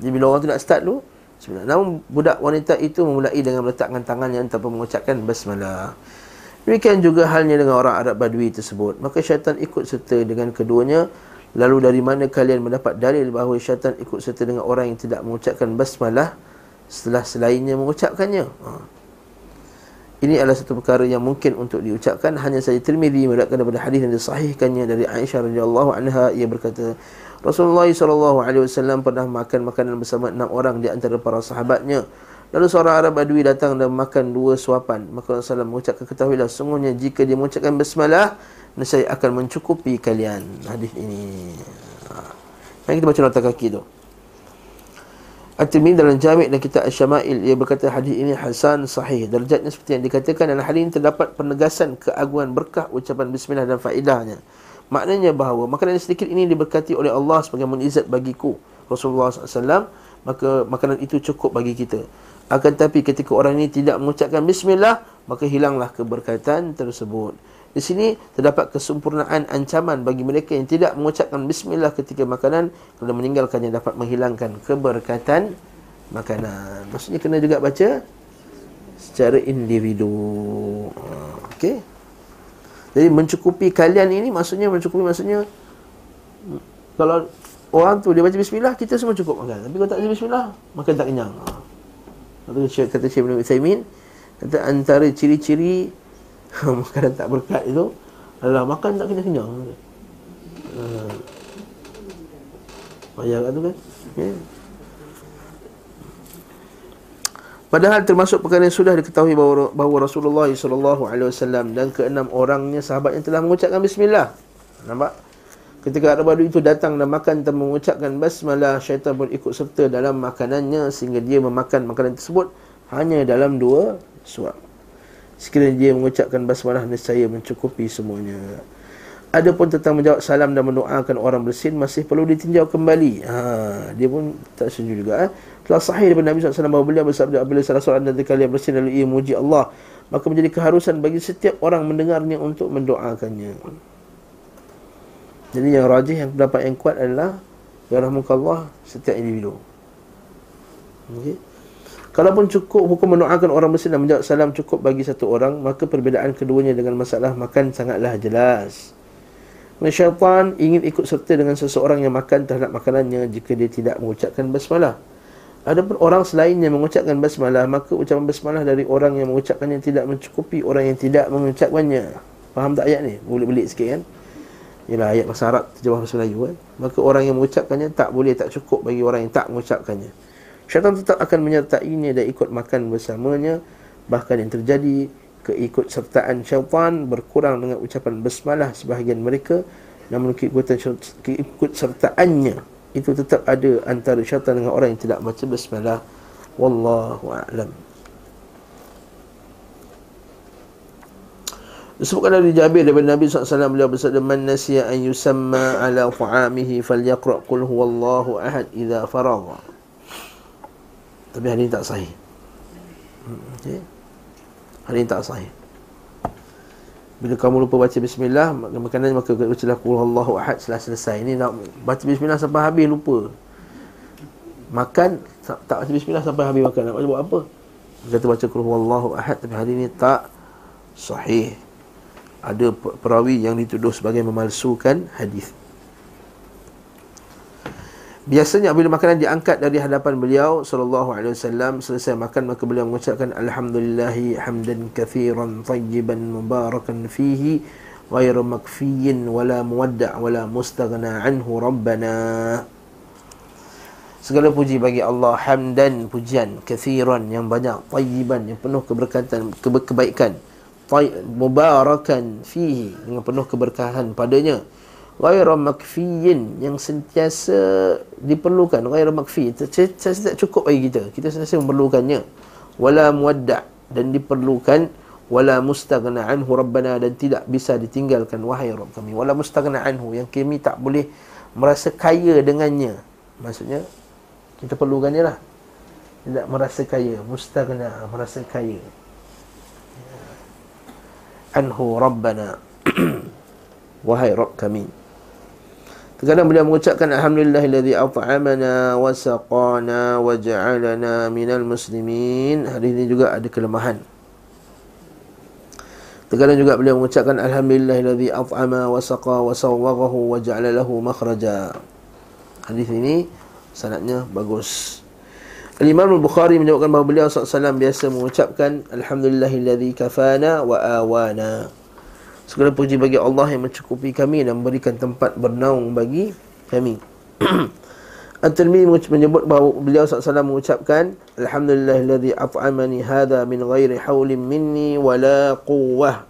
Jadi bila orang tu nak start tu, Bismillah. Namun budak wanita itu memulai dengan meletakkan tangannya tanpa mengucapkan basmalah. Demikian juga halnya dengan orang Arab Badui tersebut. Maka syaitan ikut serta dengan keduanya. Lalu dari mana kalian mendapat dalil bahawa syaitan ikut serta dengan orang yang tidak mengucapkan basmalah? setelah selainnya mengucapkannya. Ha. Ini adalah satu perkara yang mungkin untuk diucapkan hanya saja Tirmizi meriwayatkan daripada hadis yang disahihkannya dari Aisyah radhiyallahu anha ia berkata Rasulullah sallallahu alaihi wasallam pernah makan makanan bersama enam orang di antara para sahabatnya. Lalu seorang Arab Badui datang dan makan dua suapan. Maka Rasulullah mengucapkan ketahuilah sungguhnya jika dia mengucapkan basmalah nescaya akan mencukupi kalian. Hadis ini. Ha. Yang kita baca nota kaki tu. At-Tirmidzi dalam Jami' dan kitab Asy-Syama'il ia berkata hadis ini hasan sahih. Darjatnya seperti yang dikatakan dalam hadis ini terdapat penegasan keagungan berkah ucapan bismillah dan faedahnya. Maknanya bahawa makanan sedikit ini diberkati oleh Allah sebagai mukjizat bagiku Rasulullah SAW maka makanan itu cukup bagi kita. Akan tetapi ketika orang ini tidak mengucapkan bismillah maka hilanglah keberkatan tersebut. Di sini terdapat kesempurnaan ancaman bagi mereka yang tidak mengucapkan bismillah ketika makanan kerana meninggalkannya dapat menghilangkan keberkatan makanan. Maksudnya kena juga baca secara individu. Okey. Jadi mencukupi kalian ini maksudnya mencukupi maksudnya kalau orang tu dia baca bismillah kita semua cukup makan. Tapi kalau tak baca bismillah makan tak kenyang. Kata Syekh kata Syekh kata antara ciri-ciri <laughs> makanan tak berkat itu adalah makan tak kenyang-kenyang. Uh, payah kat tu kan? Yeah. Padahal termasuk perkara yang sudah diketahui bahawa, bahawa Rasulullah SAW dan keenam orangnya sahabat yang telah mengucapkan Bismillah. Nampak? Ketika Arab Badu itu datang dan makan dan mengucapkan Bismillah, syaitan pun ikut serta dalam makanannya sehingga dia memakan makanan tersebut hanya dalam dua suap. Sekiranya dia mengucapkan basmalah nescaya mencukupi semuanya. Adapun tentang menjawab salam dan mendoakan orang bersin masih perlu ditinjau kembali. Ha, dia pun tak setuju juga. Eh? Telah sahih daripada Nabi SAW bahawa beliau bersabda apabila salah seorang dari kalian bersin lalu ia memuji Allah. Maka menjadi keharusan bagi setiap orang mendengarnya untuk mendoakannya. Jadi yang rajih yang pendapat yang kuat adalah Ya Rahmukallah setiap individu. Okay. Kalaupun cukup hukum mendoakan orang muslim dan menjawab salam cukup bagi satu orang, maka perbezaan keduanya dengan masalah makan sangatlah jelas. Syaitan ingin ikut serta dengan seseorang yang makan terhadap makanannya jika dia tidak mengucapkan basmalah. Adapun orang selain yang mengucapkan basmalah, maka ucapan basmalah dari orang yang mengucapkannya tidak mencukupi orang yang tidak mengucapkannya. Faham tak ayat ni? Boleh-boleh sikit kan? Ialah ayat bahasa Arab terjemah bahasa Melayu kan? Maka orang yang mengucapkannya tak boleh, tak cukup bagi orang yang tak mengucapkannya. Syaitan tetap akan menyertainya dan ikut makan bersamanya. Bahkan yang terjadi keikut sertaan syaitan berkurang dengan ucapan basmalah sebahagian mereka. Namun keikut, sertaannya itu tetap ada antara syaitan dengan orang yang tidak baca basmalah Wallahu a'lam. Disebutkan dari Jabir daripada Nabi SAW beliau bersabda man nasiya an yusamma ala ta'amihi falyaqra qul huwallahu ahad idza faragha tapi hari ini tak sahih. Hmm, okay. Hari ini tak sahih. Bila kamu lupa baca bismillah Makanan maka bacalah Qul Allahu Ahad setelah selesai. Ini nak baca bismillah sampai habis lupa. Makan tak, baca bismillah sampai habis makan. Nak buat apa? Kata baca Allahu Ahad Tapi hari ini tak sahih. Ada perawi yang dituduh sebagai memalsukan hadis Biasanya bila makanan diangkat dari hadapan beliau sallallahu alaihi wasallam selesai makan maka beliau mengucapkan alhamdulillahi hamdan kathiran tayyiban mubarakan fihi ghairu makfiyin wala muwadda' wala mustaghna anhu rabbana. Segala puji bagi Allah hamdan pujian kathiran yang banyak tayyiban yang penuh keberkatan kebaikan mubarakan fihi dengan penuh keberkahan padanya ghairu makfiyin yang sentiasa diperlukan. Ghairu makfi sentiasa tak cukup bagi kita. Kita sentiasa memerlukannya. Wala muwadda dan diperlukan. Wala mustaghna anhu rabbana dan tidak bisa ditinggalkan. Wahai rabb kami. Wala mustaghna anhu yang kami tak boleh merasa kaya dengannya. Maksudnya kita perlukannya lah. Tidak merasa kaya. Mustaghna merasa kaya. Anhu rabbana. <coughs> Wahai rabb kami Terkadang beliau mengucapkan Alhamdulillahilladzi at'amana wa saqana wa ja'alana minal muslimin. Hari ini juga ada kelemahan. Terkadang juga beliau mengucapkan Alhamdulillahilladzi at'ama wa saqa wa sawwaghahu wa ja'ala lahu makhraja. Hadis ini sanadnya bagus. Imam Al-Bukhari menyebutkan bahawa beliau SAW biasa mengucapkan Alhamdulillahilladzi kafana wa awana Segala puji bagi Allah yang mencukupi kami dan memberikan tempat bernaung bagi kami <clears throat> At-Tirmidzi menyebut bahawa beliau SAW mengucapkan Alhamdulillahilladzi at'amani hadha min ghairi hawlin minni wala quwwah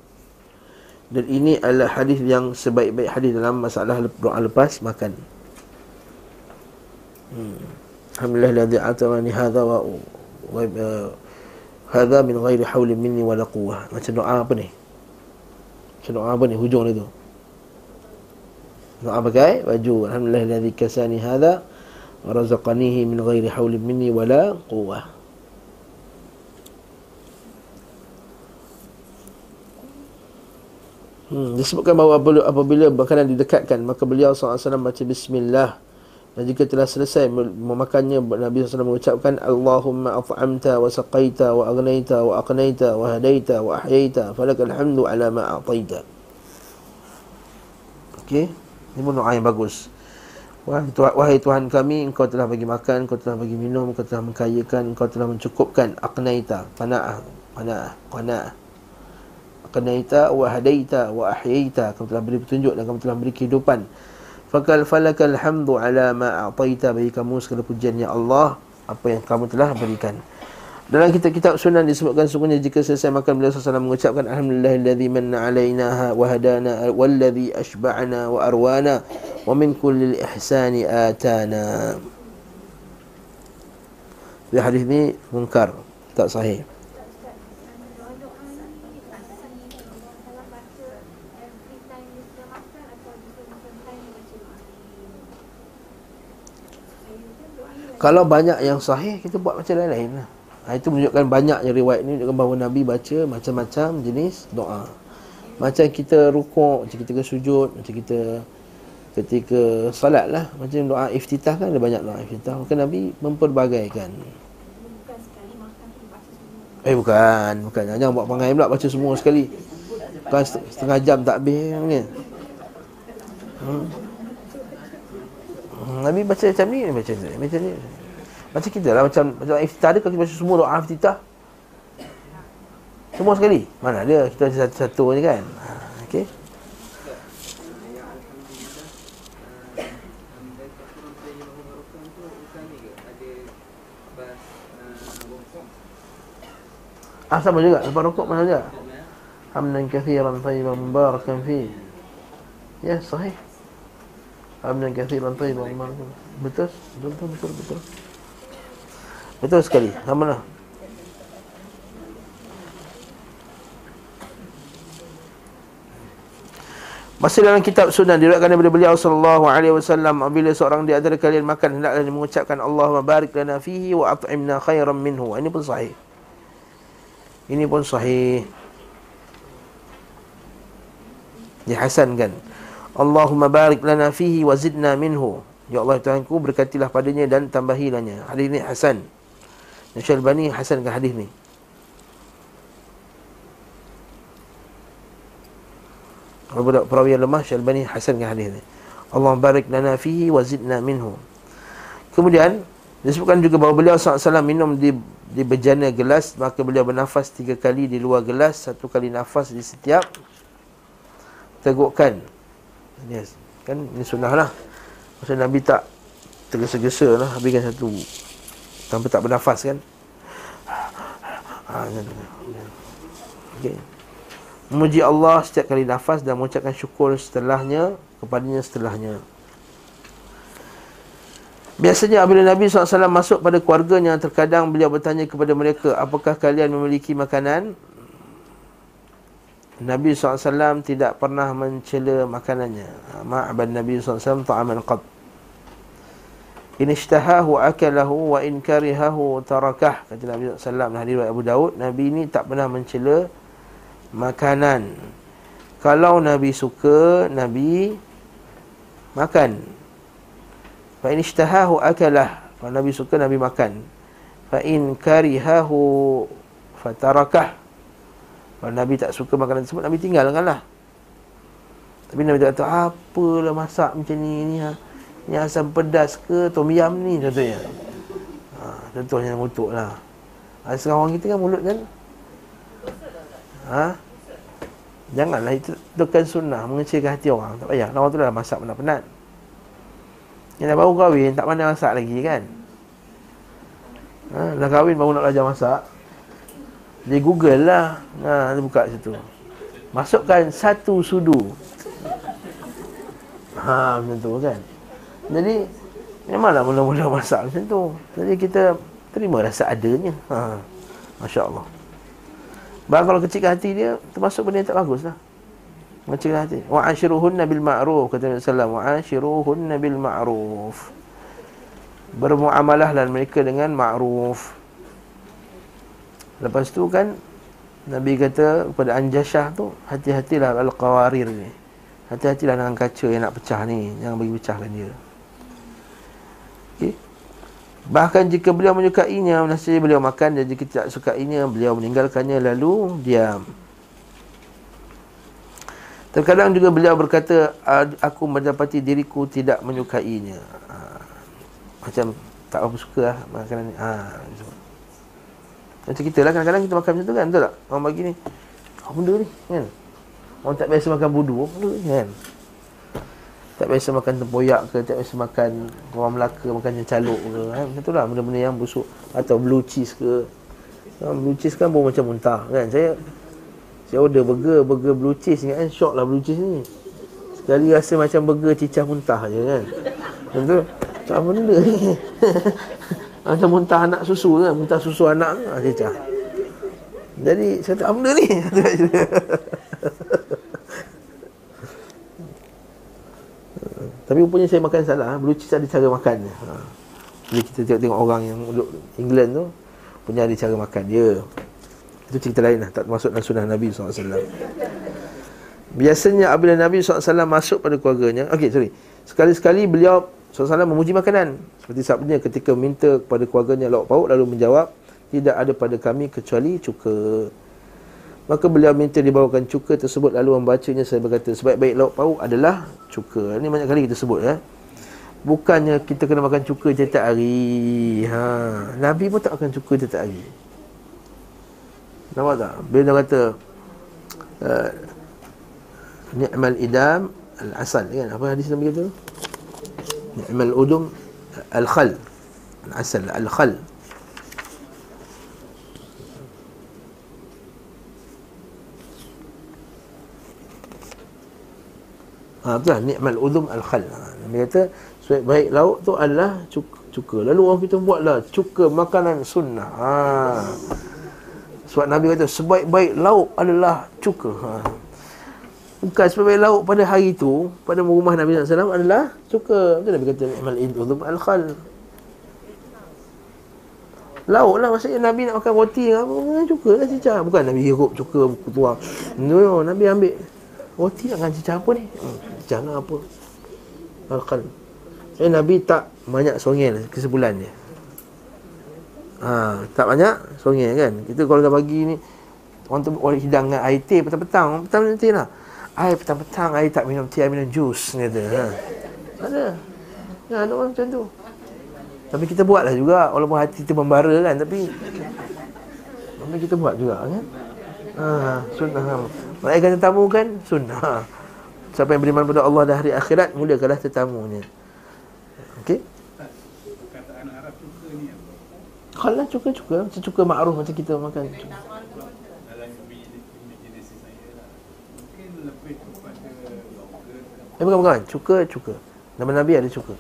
Dan ini adalah hadis yang sebaik-baik hadis dalam masalah doa lepas makan Hmm Alhamdulillah ladzi atamani hadha wa hadha min ghairi haulin minni wala quwwah. Macam doa apa ni? Macam doa apa ni hujung dia tu? Doa pakai baju. Alhamdulillah ladzi kasani hadha wa razaqanihi min ghairi haulin minni wala quwwah. Hmm, disebutkan bahawa apabila makanan didekatkan maka beliau SAW baca bismillah dan jika telah selesai memakannya Nabi SAW mengucapkan Allahumma af'amta wa saqaita wa agnaita wa aqnaita wa hadaita wa ahyaita falakal hamdu ala ma a'taita. Okey, ini pun doa yang bagus. Wahai Tuhan, wahai Tuhan kami, Engkau telah bagi makan, Engkau telah bagi minum, Engkau telah mengkayakan, Engkau telah mencukupkan Aqnaita, pana'ah, pana'ah, pana'ah Aqnaita wa hadaita wa ahyaita Kamu telah beri petunjuk dan kamu telah beri kehidupan Fakal falakal hamdu ala ma a'taita bagi kamu segala pujian ya Allah apa yang kamu telah berikan. Dalam kitab-kitab sunan disebutkan sungguhnya jika selesai makan beliau SAW mengucapkan Alhamdulillahilladzi manna alaina wa hadana walladzi ashba'ana wa arwana wa min kulli ihsani atana. Di hadis ini mungkar, tak sahih. Kalau banyak yang sahih Kita buat macam lain-lain lah. Ha, Itu menunjukkan banyaknya riwayat ni Menunjukkan bahawa Nabi baca macam-macam jenis doa. Macam kita rukuk Macam kita sujud Macam kita ketika salat lah. Macam doa iftitah kan ada banyak doa iftitah. Maka Nabi memperbagaikan. Eh bukan. Bukan. Jangan buat pangai pula baca semua sekali. Bukan setengah jam tak habis hmm. Nabi baca macam ni Macam ni Macam ni Macam kita lah Macam, macam iftitah ada Kalau kita baca semua doa iftitah Semua sekali Mana ada Kita baca satu-satu je kan ha, Okay Ah sama juga lepas rukuk mana juga. Hamdan kathiran tayyiban mubarakan fi. Ya sahih. Hamdan kathiran tayyiban mubarakan. Betul? Betul betul betul betul. Sekali. Sama lah. Masih dalam kitab sunnah diriwayatkan daripada beliau sallallahu alaihi wasallam apabila seorang di antara kalian makan hendaklah dia mengucapkan Allahumma barik lana fihi wa at'imna khairan minhu. Ini pun sahih. Ini pun sahih. Dihasankan. Allahumma barik lana fihi wa zidna minhu. Ya Allah Tuhanku berkatilah padanya dan tambahilahnya. Hadis ini hasan. Dan Syalbani hasankan hadis ni. Kalau perawi yang lemah Syalbani hasankan hadis ni. Allah barik lana fihi wa zidna minhu. Kemudian disebutkan juga bahawa beliau SAW minum di di bejana gelas maka beliau bernafas tiga kali di luar gelas satu kali nafas di setiap tegukan yes. kan ini sunnah lah Maksud Nabi tak tergesa-gesa lah habiskan satu tanpa tak bernafas kan ha, okay. memuji Allah setiap kali nafas dan mengucapkan syukur setelahnya kepadanya setelahnya Biasanya apabila Nabi SAW masuk pada keluarganya Terkadang beliau bertanya kepada mereka Apakah kalian memiliki makanan? Nabi SAW tidak pernah mencela makanannya Ma'aban Nabi SAW ta'aman qad In ishtahahu akalahu wa in karihahu tarakah Kata Nabi SAW Hadis Abu Daud Nabi ini tak pernah mencela makanan Kalau Nabi suka Nabi makan Fa in ishtahahu akalah. Kalau Nabi suka Nabi makan. Fa in karihahu fatarakah. Kalau Nabi tak suka makanan tersebut Nabi tinggalkanlah. Tapi Nabi tak tahu apalah masak macam ni ni ha. Ni asam pedas ke tom yam ni contohnya. Ha, contohnya mutuk lah ha, Sekarang orang kita kan mulut kan Ha? Janganlah itu Tekan sunnah Mengecilkan hati orang Tak payah Orang tu dah masak penat-penat Yang dah baru kahwin Tak pandai masak lagi kan ha, Dah kahwin baru nak belajar masak Dia google lah. Ha, Dia buka situ. Masukkan satu sudu. Ha macam tu kan. Jadi Memanglah mula-mula <laughs> masak macam tu. Jadi kita Terima rasa adanya. Ha. Masya Allah Bahkan kalau kecilkan hati dia Termasuk benda yang tak bagus lah. Kecilkan hati. Wa ashiruhunna bil ma'ruf Kata Nabi SAW Wa ashiruhunna bil ma'ruf. Bermuamalah dan mereka dengan ma'ruf Lepas tu kan Nabi kata kepada Anjashah tu Hati-hatilah al-qawarir ni. Hati-hatilah dengan kaca yang nak pecah ni. Jangan bagi pecahkan dia. Okay. Bahkan jika beliau menyukainya Nasi beliau makan. Dan jika tidak sukainya Beliau meninggalkannya lalu diam. Terkadang juga beliau berkata Aku mendapati diriku tidak menyukainya. Ha. Macam tak apa suka lah makanan ni. Ha. Macam kita lah kadang-kadang kita makan macam tu kan Betul tak? Orang bagi ni Apa benda ni? Kan? Orang tak biasa makan budu apa kan? Tak biasa makan tempoyak ke tak biasa makan orang Melaka makan caluk ke kan? Macam itulah benda-benda yang busuk. Atau blue cheese ke. Blue cheese kan pun macam muntah kan? Saya saya order burger burger blue cheese kan? Shock lah blue cheese ni. Sekali rasa macam burger cicah muntah je kan? Macam tu apa benda ni <laughs> macam muntah anak susu kan muntah susu anak cicah jadi saya tak benda ni. <laughs> Tapi rupanya saya makan salah. Blue cheese ada cara makan. Ha. Bila kita tengok-tengok orang yang duduk England tu Punya ada cara makan. Dia Itu cerita lain lah. Tak termasuk dalam sunnah Nabi SAW Biasanya apabila Nabi SAW masuk pada keluarganya Okey sorry. Sekali-sekali beliau SAW memuji makanan Seperti sabdanya ketika minta kepada keluarganya lauk pauk Lalu menjawab Tidak ada pada kami kecuali cuka Maka beliau minta dibawakan cuka tersebut lalu membacanya saya berkata sebaik-baik lauk pauk adalah cuka. Ini banyak kali kita sebut ya. Bukannya kita kena makan cuka setiap hari. Ha, Nabi pun tak makan cuka setiap hari. Nampak tak? Bila dia kata uh, Ni'mal idam al-asal kan? Apa hadis Nabi kata? Ni'mal udum al-khal. Al-asal al-khal. Ha, betul lah, ni'mal udhum al-khal. Ha, dia kata, baik lauk tu adalah cuka, cuka. Lalu orang kita buatlah cuka makanan sunnah. Ha. Sebab Nabi kata, sebaik-baik lauk adalah cuka. Ha. Bukan sebaik lauk pada hari itu, pada rumah Nabi SAW adalah cuka. Betul Nabi kata, ni'mal udhum al-khal. Lauk lah maksudnya Nabi nak makan roti apa cuka lah cicah. Bukan Nabi hirup cuka tuang. No, Nabi ambil roti nak dengan cicah apa ni? Hmm jangan apa Alqal Jadi Nabi tak banyak songel kesebulan dia ha, Tak banyak songel kan Kita kalau dah bagi ni Orang tu orang hidang dengan air teh petang-petang Petang nanti lah Air petang-petang Air tak minum teh, minum jus kata, ha. Ada. Ya, ada orang macam tu. Tapi kita buat lah juga Walaupun hati kita membara kan Tapi Tapi kita buat juga kan? Ha, Sunnah. Mereka tetamu kan Sunnah. Siapa yang beriman pada Allah dan hari akhirat Muliakanlah tetamunya. Okey? Kalau cuka-cuka Macam cuka ma'ruf Macam kita makan. Cuka. Eh bukan-bukan Cuka-cuka Nama Nabi ada cuka.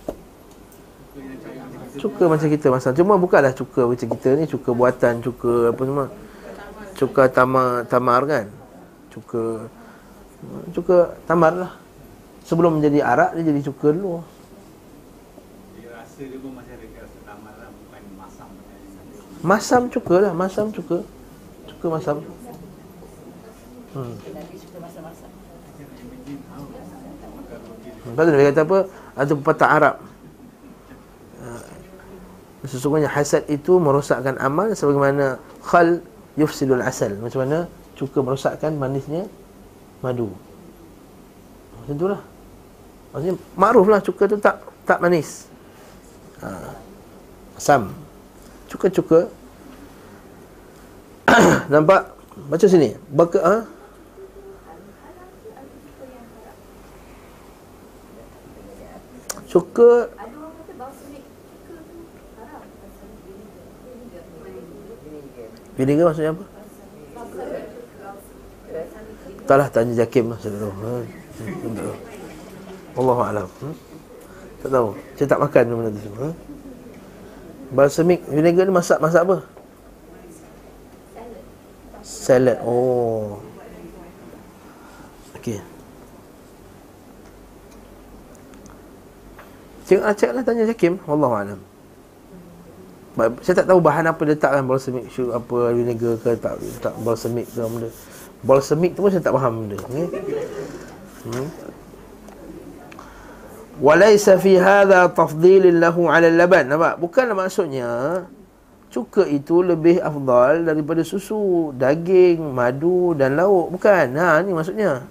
Cuka macam kita masa Cuma bukanlah cuka macam kita ni Cuka buatan Cuka apa semua. Cuka tamar, tamar kan? Cuka cuka tamar lah. Sebelum menjadi arak dia jadi cuka dulu. Lah, masam. Cuka lah masam cuka. Cuka masam. Hmm. Lepas tu dia kata apa? Ada pepatah Arab. Uh, Sesungguhnya hasad itu merosakkan amal Sebagaimana khal yufsilul asal. Macam mana? Cuka merosakkan manisnya madu. Macam tu lah. Maksudnya makruf lah cuka tu tak tak manis. Asam Cuka-cuka. <coughs> Nampak? Baca sini. Baka, ha? Cuka Vinegar maksudnya apa? Taklah tanya Jakim lah Saya tak tahu ha? Allah Alam hmm? Tak tahu Saya tak makan benda tu ha? Balsamic vinegar ni masak masak apa? Salad. Oh. Okey. Cik Acak lah tanya Jakim Wallahu alam Saya tak tahu bahan apa letakkan balsamic shoe apa vinegar ke tak tak balsamic ke benda. Balsamic tu pun saya tak faham benda. Okay? Hmm. Walaysa fi hadha tafdhil lahu 'ala al-laban. Nampak? Bukanlah maksudnya cuka itu lebih afdal daripada susu, daging, madu dan lauk. Bukan. Ha, ni maksudnya.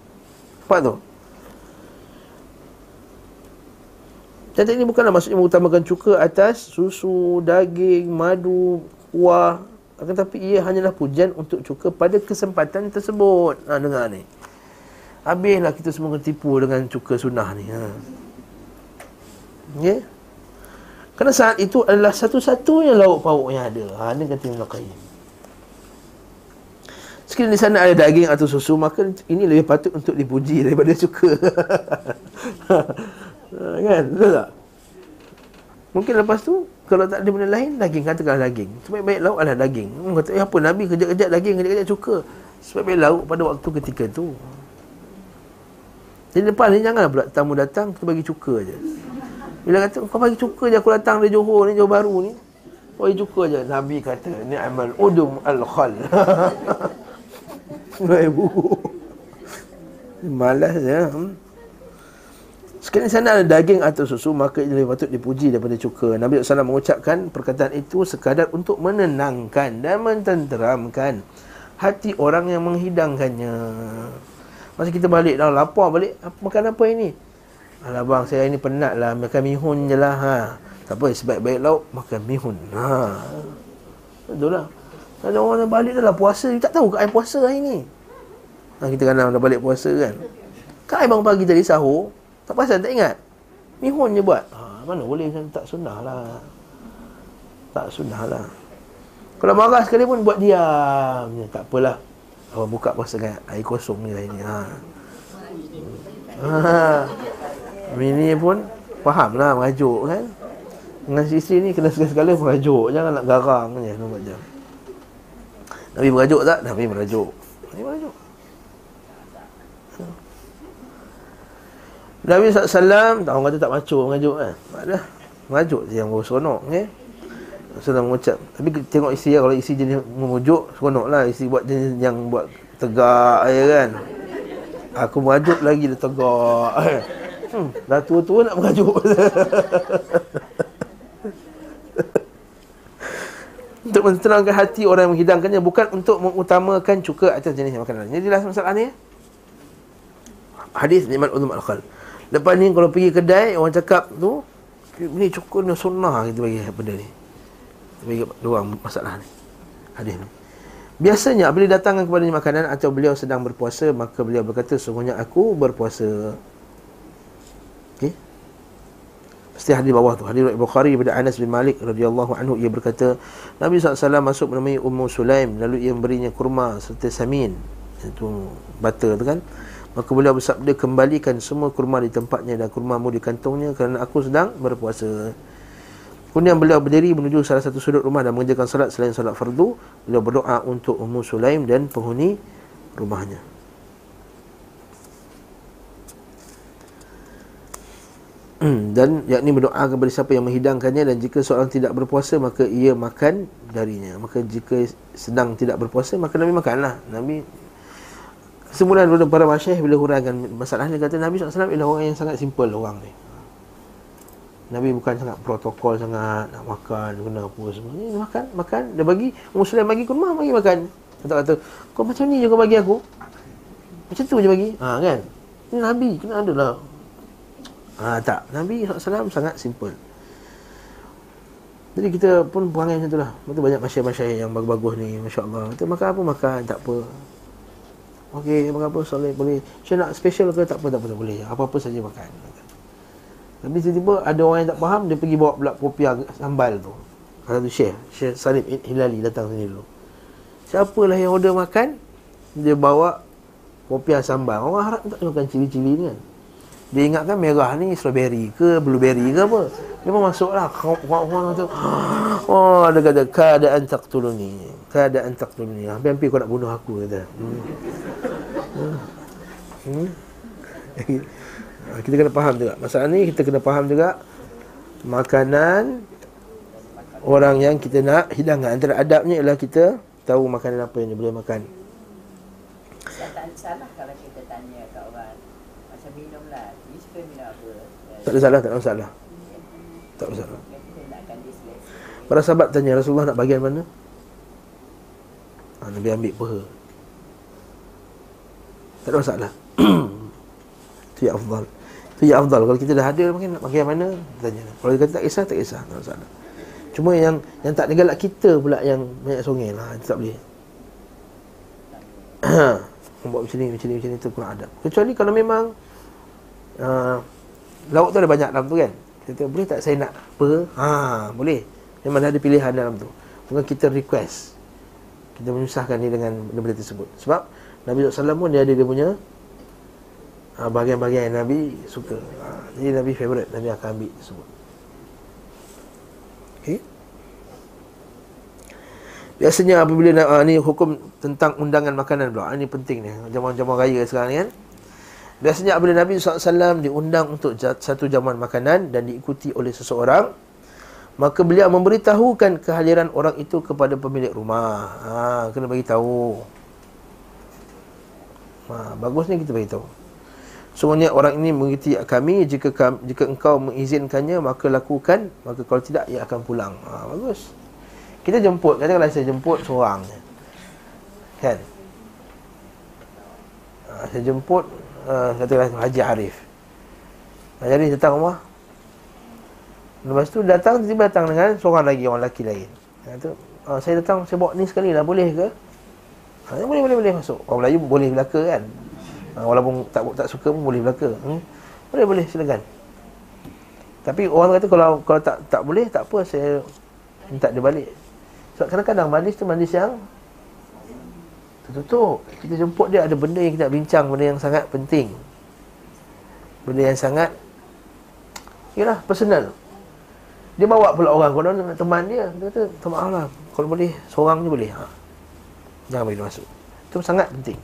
Apa tu? Cantik ini bukanlah maksudnya mengutamakan cuka atas susu, daging, madu, kuah. Akan tapi ia hanyalah pujian untuk cuka pada kesempatan tersebut. Ha, dengar ni. Habislah kita semua ketipu dengan cuka sunnah ni. Ha. Ya. Kerana saat itu adalah satu-satunya lauk pauk yang ada. Ha ni kata Ibn Qayyim. Sekiranya di sana ada daging atau susu maka ini lebih patut untuk dipuji daripada suka. <laughs> ha, kan? Betul tak? Mungkin lepas tu kalau tak ada benda lain daging katakanlah daging. Sebab baik lauk adalah daging. Hmm, kata eh apa Nabi kejap-kejap daging kejap-kejap cuka. Sebab baik lauk pada waktu ketika tu. Jadi lepas ni janganlah pula tamu datang kita bagi cuka je. Bila kata kau bagi cuka je aku datang dari Johor ni Johor baru ni. Bagi cuka je. Nabi kata ni amal udum al khal. Ibu. Malas ya. Hmm. Sekali sana ada daging atau susu maka ia lebih patut dipuji daripada cuka. Nabi SAW mengucapkan perkataan itu sekadar untuk menenangkan dan mententeramkan hati orang yang menghidangkannya. Masa kita balik dah lapar balik, makan apa ini? Alah bang saya ini penat lah Makan mihun je lah ha. Tak apa sebaik-baik lauk Makan mihun ha. Betul lah Ada orang dah balik dah lah puasa Dia tak tahu ke air puasa hari ni ha, Kita kan dah balik puasa kan Kan air bang pagi tadi sahur Tak pasal tak ingat. Mihun je buat. Ha, Mana boleh kan tak sunnah lah Tak sunnah lah Kalau marah sekali pun buat diam Tak apalah. Awak buka puasa kan Air kosong ni lah ini ha. Ha. Bini pun faham lah merajuk kan. Dengan isteri ni kena segala-segala merajuk Jangan nak garang je nampak je Nabi merajuk tak? Nabi merajuk. Nabi merajuk Nabi SAW orang kata tak macu merajuk kan Tak ada Merajuk je yang seronok okay? Rasulullah mengucap Tapi tengok isteri Kalau isteri jenis memujuk Seronok lah Isteri buat jenis yang buat Tegak ya kan Aku merajuk lagi dia tegak Hmm, dah tua-tua nak mengajuk. <laughs> untuk menenangkan hati orang yang menghidangkannya bukan untuk mengutamakan cuka atas jenis makanan. Jadi jelas masalah ni. Hadis Imam Ulum Al-Khal. Lepas ni kalau pergi kedai orang cakap tu ni cuka ni sunnah kita bagi benda ni. Bagi dua masalah ni. Hadis ni. Biasanya bila datangkan kepada makanan atau beliau sedang berpuasa maka beliau berkata sungguhnya aku berpuasa. Okey. Mesti hadis bawah tu. Hadis Bukhari daripada Anas bin Malik radhiyallahu anhu ia berkata, Nabi SAW masuk menemui Ummu Sulaim lalu ia memberinya kurma serta samin. Itu butter tu kan. Maka beliau bersabda kembalikan semua kurma di tempatnya dan kurmamu di kantongnya kerana aku sedang berpuasa. Kemudian beliau berdiri menuju salah satu sudut rumah dan mengerjakan salat selain salat fardu. Beliau berdoa untuk Ummu Sulaim dan penghuni rumahnya. <clears throat> Dan yakni berdoa kepada siapa yang menghidangkannya dan jika seorang tidak berpuasa maka ia makan darinya maka jika sedang tidak berpuasa maka Nabi makanlah Nabi semula dulu para masyayikh bila huraikan masalah ni kata Nabi SAW ialah orang yang sangat simple orang ni. Nabi bukan sangat protokol sangat nak makan kena apa semua. Ni makan makan. Dia bagi Muslim bagi kurma bagi makan. Kata kata kau macam ni kau bagi aku. Macam tu je bagi. Ha kan? Ni Nabi kena ada lah. Ha, tak. Nabi SAW sangat simple. Jadi kita pun perangai macam tu lah. Betul banyak masyarakat-masyarakat yang bagus-bagus ni Masya Allah Kita makan apa makan tak apa Okey makan apa? Soleh boleh. Saya nak special ke? Tak apa tak apa tak boleh. Apa-apa saja makan. Tapi tiba-tiba ada orang yang tak faham Dia pergi bawa pula kopiah sambal tu. Ada tu Syekh Syekh Salim Hilali datang sini dulu. Siapalah yang order makan? Dia bawa kopiah sambal. Orang harap tak makan cili-cili ni kan? Dia ingatkan merah ni strawberry ke blueberry ke apa. Dia pun masuklah. <gasps> Oh, ada kata keadaan taqtuluni. Keadaan taqtuluni. Hampir-hampir kau nak bunuh aku kata. Hmm. Hmm. hmm. kita kena faham juga. Masalah ni kita kena faham juga makanan orang yang kita nak hidangkan antara adabnya ialah kita tahu makanan apa yang dia boleh makan. Salah kalau kita tanya kat orang macam minum lah tak ada salah, tak ada masalah Tak ada masalah Para sahabat tanya Rasulullah nak bagian mana? Nabi ambil peha. Tak ada masalah. <coughs> Itu yang afdal. Itu yang afdal. Kalau kita dah ada mungkin nak bagian mana? Tanya. Kalau dia kata tak kisah, tak kisah. Tak ada masalah. Cuma yang yang tak negalak kita pula yang banyak songeng lah Itu tak boleh. <coughs> Buat macam ni, macam ni, macam ni Itu kurang adab Kecuali kalau memang uh, lauk tu ada banyak dalam tu kan? Kita boleh tak saya nak apa ha boleh. Memang ada pilihan dalam tu. Bukan kita request kita menyusahkan dia dengan benda-benda tersebut sebab Nabi SAW pun dia ada dia punya ha, bahagian-bahagian yang Nabi suka ha, jadi Nabi favourite Nabi akan ambil tersebut Okay. Biasanya apabila nak, uh, ni hukum tentang undangan makanan pula. Ini penting ni. Jamuan-jamuan raya sekarang ni kan. Biasanya apabila Nabi SAW diundang untuk satu jamuan makanan dan diikuti oleh seseorang Maka beliau memberitahukan kehadiran orang itu kepada pemilik rumah ha, Kena bagi tahu ha, Bagus ni kita bagi tahu Semuanya orang ini mengikuti kami jika kami, jika engkau mengizinkannya maka lakukan maka kalau tidak ia akan pulang. Ha, bagus. Kita jemput katakanlah saya jemput seorang. Kan? Ha, saya jemput uh, katakanlah Haji Arif Haji Arif datang rumah Lepas tu datang tiba-tiba datang dengan seorang lagi orang lelaki lain Kata, uh, saya datang saya bawa ni sekali lah boleh ke? Ha, boleh boleh boleh masuk. Orang Melayu boleh belaka kan? Ha, walaupun tak tak suka pun boleh belaka. Hmm? Boleh boleh silakan. Tapi orang kata kalau kalau tak tak boleh tak apa saya minta dia balik. Sebab kadang-kadang majlis tu majlis yang tertutup kita jemput dia ada benda yang kita nak bincang benda yang sangat penting benda yang sangat yalah personal dia bawa pula orang. Kalau nak teman dia dia kata tak maaf lah. Kalau boleh seorang je boleh. Ha. jangan bagi dia masuk. Itu sangat penting.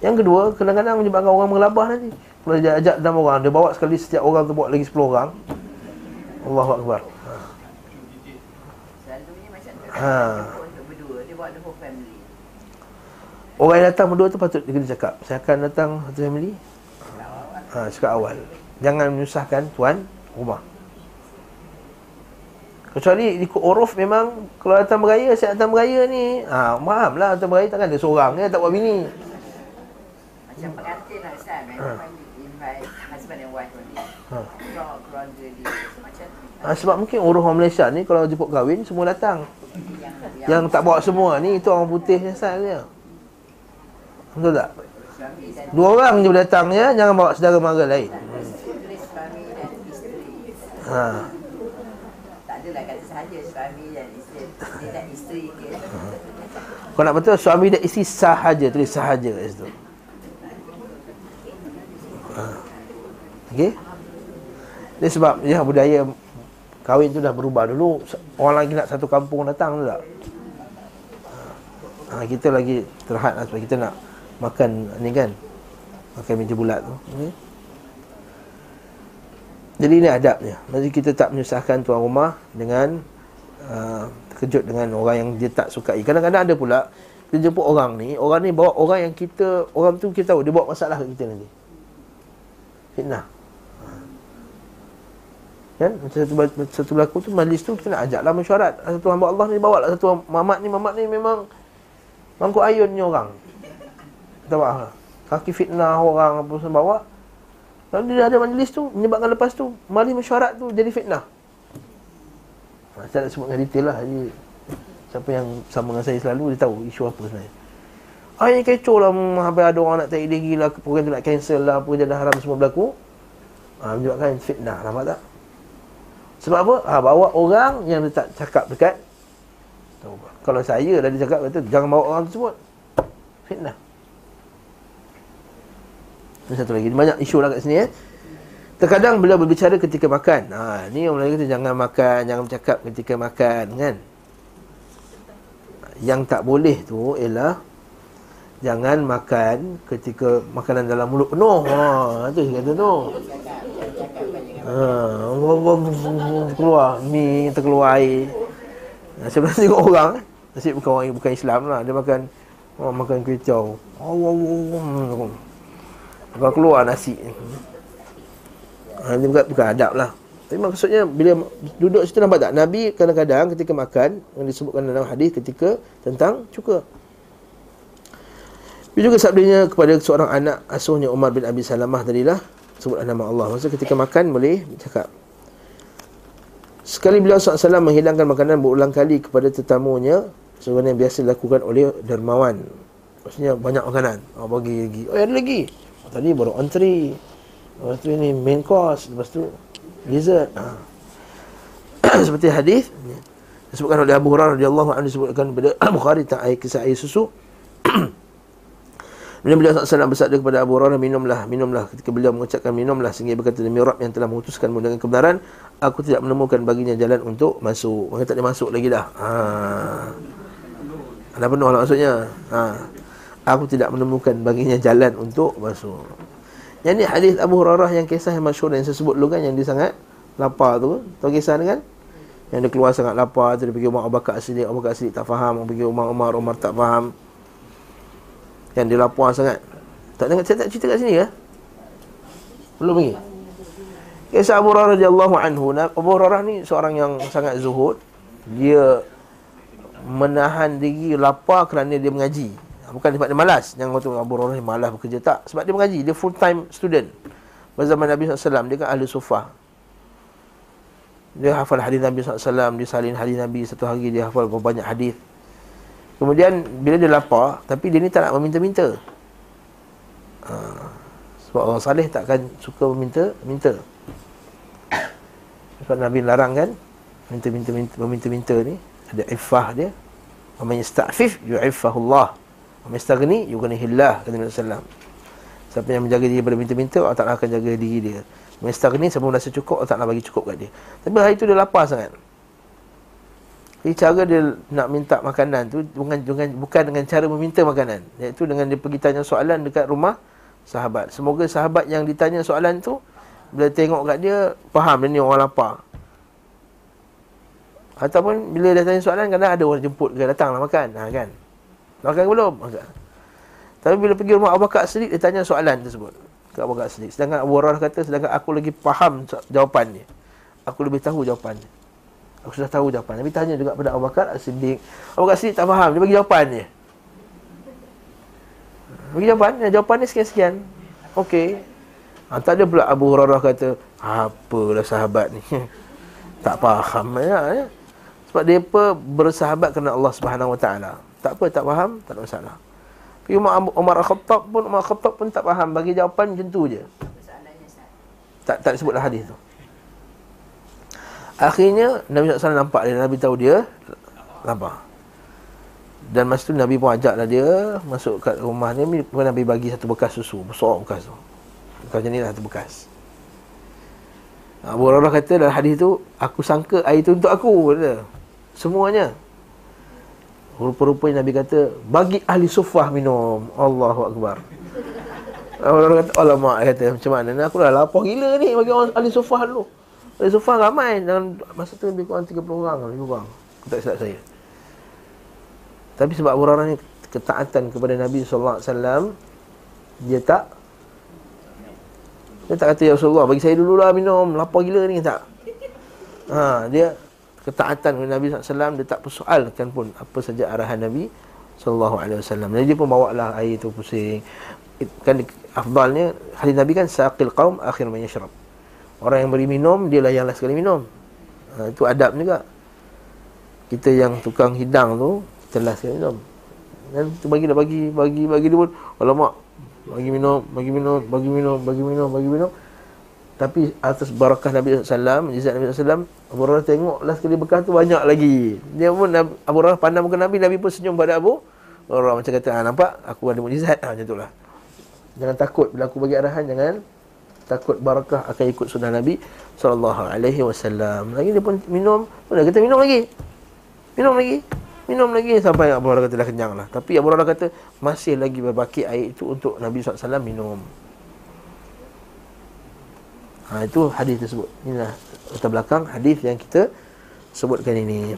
Yang kedua kadang-kadang menyebabkan orang mengelabah nanti. Kalau dia ajak dalam orang dia bawa sekali setiap orang tu bawa lagi 10 orang. Allahu Akbar. Ha. ha. Orang yang datang berdua tu patut dia kena cakap Saya akan datang satu family. Ha, Cakap awal. Jangan menyusahkan tuan rumah Kecuali ikut uruf memang Kalau datang beraya, saya datang beraya ni ha, Faham lah datang beraya takkan ada seorang ya, Tak buat bini Macam pengantin lah Ustaz ha. Invite husband and wife only ha. Keluarga dia Ha, sebab mungkin uruf orang Malaysia ni Kalau jemput kahwin semua datang Yang, yang, yang tak bawa semua ni Itu orang putih asal dia Betul tak? Dua orang je datang ya, jangan bawa saudara mara lain. Ha. Tak adalah kata sahaja suami dan isteri, dan isteri dia. Kau nak betul suami dan isteri sahaja tulis sahaja kat situ. Ha. Okey. Ini sebab ya budaya kahwin tu dah berubah dulu orang lagi nak satu kampung datang tu tak? Ha, kita lagi terhad lah sebab kita nak makan ni kan makan meja bulat tu okay. jadi ini adabnya jadi kita tak menyusahkan tuan rumah dengan uh, terkejut dengan orang yang dia tak sukai. Kadang-kadang ada pula kita jemput orang ni orang ni bawa orang yang kita orang tu kita tahu dia bawa masalah ke kita nanti. Fitnah. Kan? Macam satu, satu berlaku tu majlis tu kita nak ajaklah mesyuarat satu hamba Allah ni bawa lah satu mamat ni mamat ni memang mangkuk ayun ni orang. Tak faham Kaki fitnah orang apa semua bawa. Lalu dia ada majlis tu Menyebabkan lepas tu Mali mesyuarat tu jadi fitnah Saya nak sebut dengan detail lah. Jadi, Siapa yang sama dengan saya selalu Dia tahu isu apa sebenarnya. Ini kecoh lah Habis ada orang nak tarik diri lah Program tu nak cancel lah Pekerjaan haram semua berlaku. Ah, Menyebabkan fitnah Nampak tak? Sebab apa? Ah, bawa orang yang dia tak cakap dekat. Kalau saya dah dia cakap kata Jangan bawa orang tersebut. Fitnah. Ini satu lagi. Banyak isu lah kat sini eh Terkadang beliau berbicara ketika makan. Ha, ni orang Melayu kata jangan makan, jangan bercakap ketika makan, kan? Yang tak boleh tu ialah jangan makan ketika makanan dalam mulut penuh. Ha, tu dia kata tu. Ha, keluar mi terkeluar air. Ha, sebenarnya tengok orang eh. Nasib bukan orang bukan Islam lah. Dia makan oh, makan kicau. Oh, oh, oh, oh. keluar nasi. Ha, ini bukan, bukan adab lah. Tapi maksudnya bila duduk situ nampak tak? Nabi kadang-kadang ketika makan Yang disebutkan dalam hadis ketika tentang cuka. Dia juga sabdanya kepada seorang anak asuhnya Umar bin Abi Salamah tadilah Sebutlah nama Allah. Maksudnya ketika makan boleh cakap. Sekali beliau SAW menghilangkan makanan berulang kali kepada tetamunya Sebenarnya yang biasa dilakukan oleh dermawan. Maksudnya banyak makanan. Oh bagi lagi Oh ada lagi. Oh, Tadi baru antri Lepas tu ini main course Lepas tu dessert ha. <clears throat> Seperti hadis Disebutkan oleh Abu Hurairah radhiyallahu anhu disebutkan kepada <clears throat> Bukhari tentang air kisah air susu. Kemudian <clears throat> beliau SAW bersabda kepada Abu Hurairah minumlah minumlah ketika beliau mengucapkan minumlah sehingga berkata demi Rabb yang telah memutuskanmu dengan kebenaran aku tidak menemukan baginya jalan untuk masuk. Maka tak dia masuk lagi dah. Ha. Ada penuh lah maksudnya. Ha. Aku tidak menemukan baginya jalan untuk masuk. Yang ni hadis Abu Hurairah yang kisah yang masyhur yang saya sebut dulu kan yang dia sangat lapar tu. Tahu kisah ni kan? Yang dia keluar sangat lapar tu dia pergi rumah Abu Bakar Siddiq, Abu Bakar Siddiq tak faham, dia pergi rumah Umar, Umar tak faham. Yang dia lapar sangat. Tak dengar saya tak cerita kat sini ke? Belum lagi. Kisah Abu Hurairah radhiyallahu anhu. Abu Hurairah ni seorang yang sangat zuhud. Dia menahan diri lapar kerana dia mengaji. Bukan sebab dia malas. Jangan kata Abu Hurairah malas bekerja. Tak, sebab dia mengaji. Dia full time student Pada zaman Nabi SAW Dia kan ahli sufah Dia hafal hadis Nabi SAW Dia salin hadis Nabi. Satu hari dia hafal banyak hadis. Kemudian Bila dia lapar Tapi dia ni tak nak meminta-minta. Ha, Sebab orang salih takkan suka meminta Minta. Sebab Nabi larang kan? Minta-minta Meminta-minta ni. Ada ifah dia. Wa man yasta'fif yu'iffahullah Mestagni yughnihillah kata Nabi sallallahu Siapa yang menjaga diri daripada minta-minta Allah Ta'ala akan jaga diri dia. Mestagni siapa merasa cukup Allah Ta'ala bagi cukup kat dia. Tapi hari tu dia lapar sangat. Jadi cara dia nak minta makanan tu bukan, bukan, bukan dengan cara meminta makanan. Iaitu dengan dia pergi tanya soalan dekat rumah sahabat. Semoga sahabat yang ditanya soalan tu Bila tengok kat dia Faham dia ni orang lapar. Ataupun bila dia tanya soalan Kadang ada orang jemput ke datang lah makan. Ha, kan Makan belum? Makan. Tapi bila pergi rumah Abu Bakar Siddiq, dia tanya soalan tersebut. Ke Abu Bakar Siddiq. Sedangkan Abu Hurairah kata, sedangkan aku lagi faham jawapannya. Aku lebih tahu jawapannya. Aku sudah tahu jawapan. Tapi tanya juga pada Abu Bakar Siddiq. Abu Bakar Siddiq tak faham. Dia bagi jawapan dia. Bagi jawapan. Ya, jawapan dia sekian-sekian. Okey. Ha, tak ada pula Abu Hurairah kata, apalah sahabat ni. <laughs> tak faham. Ya, ya. Sebab dia apa bersahabat kerana Allah Subhanahu Wa Taala. Tak apa, tak faham, tak ada masalah. Tapi Umar, Umar Khattab pun, Umar Khattab pun tak faham. Bagi jawapan macam tu je. Tak, tak sebutlah hadis tu. Akhirnya, Nabi SAW nampak dia. Nabi tahu dia lapar. Dan masa tu Nabi pun ajaklah dia masuk kat rumah dia. Nabi bagi satu bekas susu. Besar bekas tu. Bekas ni lah satu bekas. Abu Hurairah kata dalam hadis tu, aku sangka air tu untuk aku. Kata. Semuanya. Rupa-rupanya Nabi kata Bagi ahli sufah minum. Allahu Akbar. Orang kata Alamak kata Macam mana? Aku dah lapar gila ni Bagi orang ahli sufah dulu. Ahli sufah ramai. Dalam masa tu lebih kurang 30 orang Lebih kurang. Aku tak silap saya. Tapi sebab orang ni Ketaatan kepada Nabi SAW Dia tak Dia tak kata Ya Rasulullah Bagi saya dululah minum. Lapar gila ni tak. Ha, dia ketaatan kepada Nabi SAW dia tak persoalkan pun apa saja arahan Nabi SAW jadi dia pun bawa lah air tu pusing. Kan afdalnya hadis Nabi kan saqil qaum akhir man yashrab. Orang yang beri minum dia lah yang last sekali minum. Ha, itu adab juga. Kita yang tukang hidang tu kita last sekali minum. Dan tu bagi dah bagi bagi bagi dia pun alamak bagi minum bagi minum bagi minum bagi minum bagi minum. Tapi atas barakah Nabi SAW Mujizat Nabi SAW Abu Hurairah tengok Last kali bekah tu banyak lagi Dia pun Abu Hurairah pandang muka Nabi Nabi pun senyum pada Abu Hurairah macam kata ha, Nampak aku ada mujizat ha, Macam itulah Jangan takut Bila aku bagi arahan Jangan takut barakah akan ikut sunnah Nabi sallallahu alaihi wasallam. Lagi dia pun minum, pun dia kata minum lagi. Minum lagi. Minum lagi sampai Abu Hurairah kata dah kenyang lah. Tapi Abu Hurairah kata masih lagi berbaki air itu untuk Nabi SAW minum. Ha, itu hadis tersebut. Inilah latar belakang hadis yang kita sebutkan ini.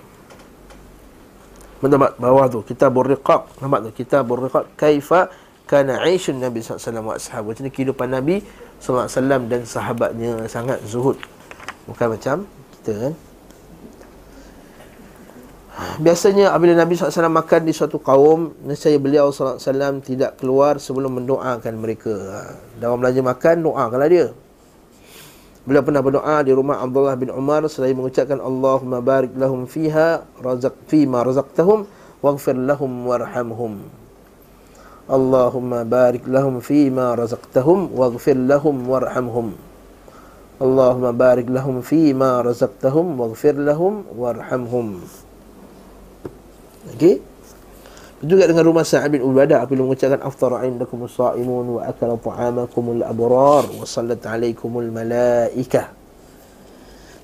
Nampak bawah tu kita berriqaq. Nampak tu kita berriqaq kaifa kana aishun Nabi SAW wa ashabu. Macam kehidupan Nabi SAW dan sahabatnya sangat zuhud. Bukan macam kita kan. Biasanya apabila Nabi SAW makan di suatu kaum Nescaya beliau SAW tidak keluar sebelum mendoakan mereka ha, Dalam belanja makan, doakanlah dia Beliau pernah berdoa di rumah Abdullah bin Umar selain mengucapkan Allahumma barik lahum fiha razaq fima razaqtahum waghfir lahum warhamhum. Allahumma barik lahum fima razaqtahum waghfir lahum warhamhum. Allahumma barik lahum fima razaqtahum waghfir lahum warhamhum. Okey? Juga dengan rumah Sa'ad bin Ubadah apabila mengucapkan aftara indakum as-sa'imun wa akala ta'amakum al-abrar wa sallat alaikumul malaikah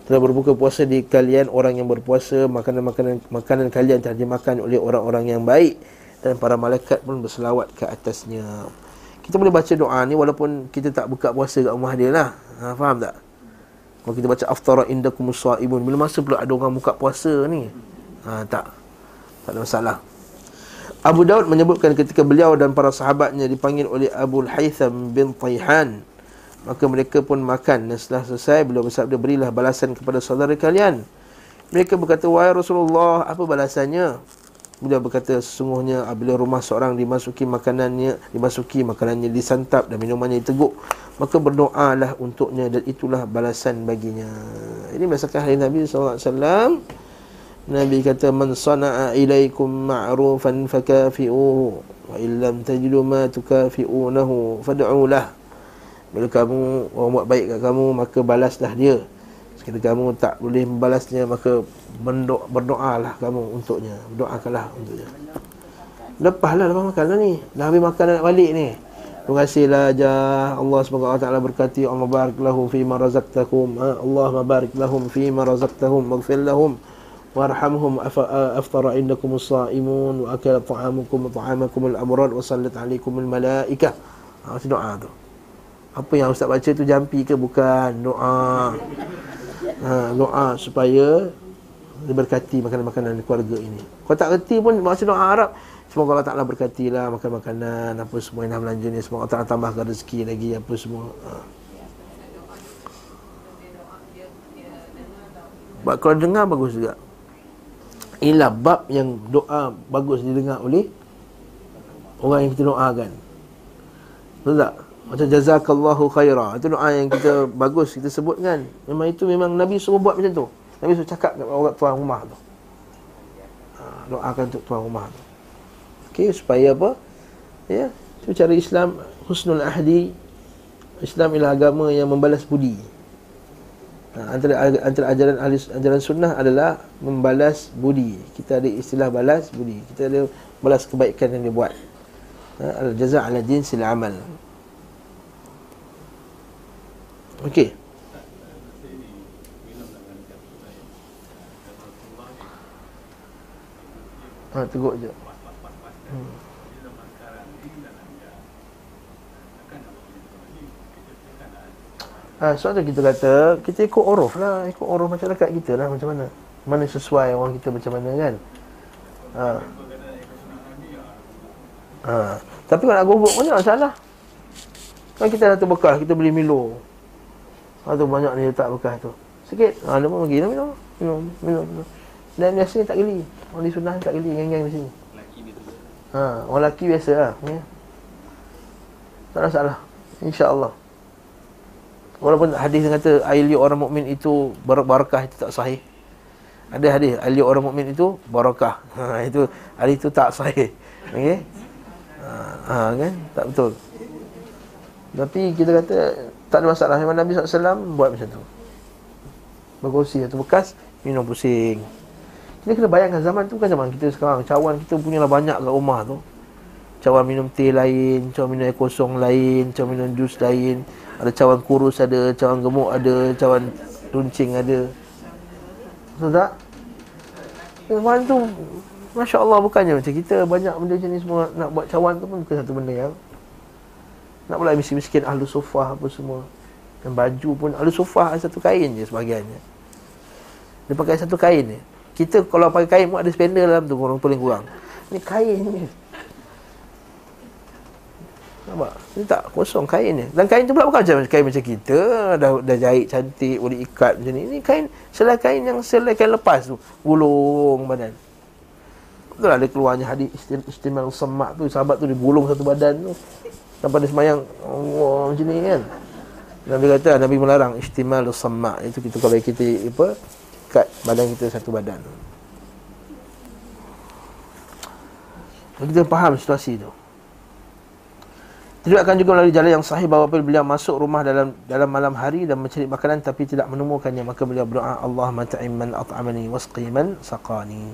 telah berbuka puasa di kalian orang yang berpuasa makanan-makanan makanan kalian telah dimakan oleh orang-orang yang baik dan para malaikat pun berselawat ke atasnya. Kita boleh baca doa ni walaupun kita tak buka puasa kat rumah dia lah. Ha, faham tak? Kalau kita baca aftara indakum as-sa'imun bila masa pula ada orang buka puasa ni? Ha, tak. Tak ada masalah Abu Daud menyebutkan ketika beliau dan para sahabatnya dipanggil oleh Abu Haytham bin Tayhan Maka mereka pun makan. Dan setelah selesai beliau bersabda berilah balasan kepada saudara kalian. Mereka berkata, wahai Rasulullah, apa balasannya? Beliau berkata, sesungguhnya apabila rumah seorang dimasuki makanannya Dimasuki makanannya disantap dan minumannya diteguk Maka berdoalah untuknya dan itulah balasan baginya. Ini berdasarkan hari Nabi SAW Nabi kata man sana'a ilaikum ma'rufan fakafi'uhu wa illam tajidu ma tukafi'unahu fad'u lah. Bila kamu orang buat baik kat kamu maka balaslah dia. Sekiranya kamu tak boleh membalasnya maka berdoa berdoalah kamu untuknya. Doakanlah untuknya. Lepaslah lepas makan lah ni. Dah habis makan nak balik ni. Terima kasihlah jah Allah SWT berkati Allah barik lahum fi ma razaqtakum. Ha? Allah barik lahum fi ma razaqtahum. Maghfir lahum warhamhum aftara indakum as-saimun wa akala ta'amukum ta'amakum al-abrar wa sallat alaikum al-malaikah. Ha doa tu. Apa yang ustaz baca tu jampi ke? Bukan. Doa. Ha doa supaya diberkati makanan-makanan keluarga ini. Kau tak reti pun baca doa Arab Semoga Allah Ta'ala berkatilah makan makanan Apa semua yang dah belanja ni Semoga Allah Ta'ala tambahkan rezeki lagi Apa semua. Ha. Kalau dengar bagus juga Inilah bab yang doa bagus didengar oleh orang yang kita doakan. Betul tak? Macam jazakallahu khaira. Itu doa yang kita bagus kita sebut kan. Memang itu memang Nabi suruh buat macam tu. Nabi suruh cakap kepada orang tuan rumah tu. Ha, doakan untuk tuan rumah tu. Okey, supaya apa? Ya, cara Islam husnul ahdi. Islam ialah agama yang membalas budi. Ha, antara antara ajaran ahli ajaran sunnah adalah membalas budi. Kita ada istilah balas budi. Kita ada balas kebaikan yang dia buat. Ha, al jaza' ala jinsil amal. Okey. Ha, teguk je. Hmm. Ha, sebab tu kita kata Kita ikut oruf lah. Ikut oruf masyarakat kita lah Macam mana. Mana sesuai orang kita macam mana kan. Ha. Ha. Tapi kalau nak gobok pun tak masalah. Kan kita dah terbekal Kita beli Milo. Ha tu banyak ni letak bekas tu. Sikit. Ha dia pun bagi minum. Minum Minum, minum. Dan biasanya tak geli. Orang di sunnah tak geli Geng-geng di sini. Ha, orang lelaki biasa lah. Ya. Tak ada masalah. InsyaAllah Walaupun hadis yang kata air liur orang mukmin itu berbarakah itu tak sahih. Ada hadis ahli orang mukmin itu barakah. <laughs> Ha itu hadis itu tak sahih. Okey. Ha, ha kan? Tak betul. Tapi kita kata tak ada masalah. Memang Nabi SAW buat macam tu. Berkongsi satu bekas, minum pusing. Kita kena bayangkan zaman tu kan zaman kita sekarang. Cawan kita punya lah banyak kat rumah tu. Cawan minum teh lain, cawan minum air kosong lain, cawan minum jus lain. Ada cawan kurus ada, cawan gemuk ada, cawan runcing ada. Betul tak? Zaman tu Masya Allah bukannya macam kita banyak benda macam ni semua Nak buat cawan tu pun bukan satu benda yang Nak pula miskin-miskin ahlu sofah apa semua Dan baju pun ahlu sofah satu kain je sebagiannya Dia pakai satu kain je Kita kalau pakai kain pun ada spender dalam tu Orang paling kurang Ni kain ni Nampak? Ini tak kosong kain ni. Dan kain tu pula bukan macam kain macam kita. Dah, dah jahit cantik, boleh ikat macam ni. Ini kain, selai kain yang selai kain lepas tu. Gulung badan. Betul ada keluarnya hadis istimewa semak tu. Sahabat tu dia gulung satu badan tu. Sampai dia semayang. Allah macam ni kan. Nabi kata, Nabi melarang istimewa semak. Itu kita kalau kita apa, ikat badan kita satu badan. Kita faham situasi tu. Diriwayatkan juga melalui jalan yang sahih bahawa beliau masuk rumah dalam dalam malam hari dan mencari makanan tapi tidak menemukannya maka beliau berdoa Allah mat'im man at'amani wasqi man saqani.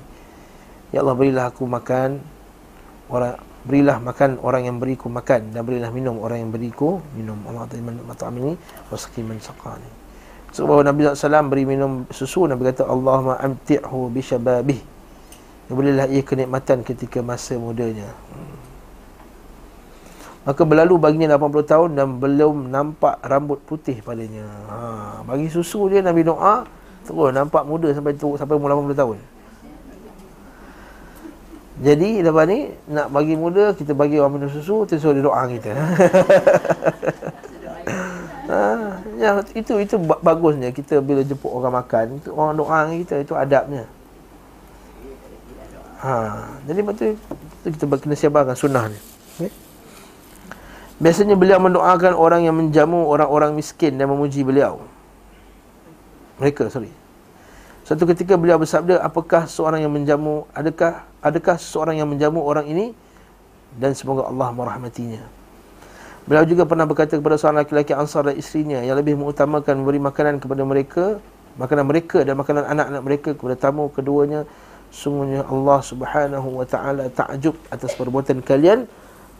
Ya Allah berilah aku makan orang berilah makan orang yang beriku makan dan berilah minum orang yang beriku minum Allah man at'amani wasqi man saqani. Bahawa Nabi SAW beri minum susu Nabi kata Allahumma amti'hu bi syababih. Berilah ia kenikmatan ketika masa mudanya. Maka berlalu baginya 80 tahun dan belum nampak rambut putih padanya. Ha, bagi susu dia Nabi doa terus nampak muda sampai tu sampai umur 80 tahun. Jadi lepas ni nak bagi muda kita bagi orang minum susu terus dia doa kita. <laughs> ha, ya, itu itu bagusnya kita bila jemput orang makan itu orang doa kita itu adabnya. Ha, jadi betul kita kena siapkan sunnah ni. Biasanya beliau mendoakan orang yang menjamu orang-orang miskin dan memuji beliau. Mereka, sorry. Satu ketika beliau bersabda, apakah seorang yang menjamu, adakah adakah seorang yang menjamu orang ini dan semoga Allah merahmatinya. Beliau juga pernah berkata kepada seorang lelaki Ansar dan isterinya yang lebih mengutamakan memberi makanan kepada mereka, makanan mereka dan makanan anak-anak mereka kepada tamu keduanya, sungguhnya Allah Subhanahu wa taala takjub atas perbuatan kalian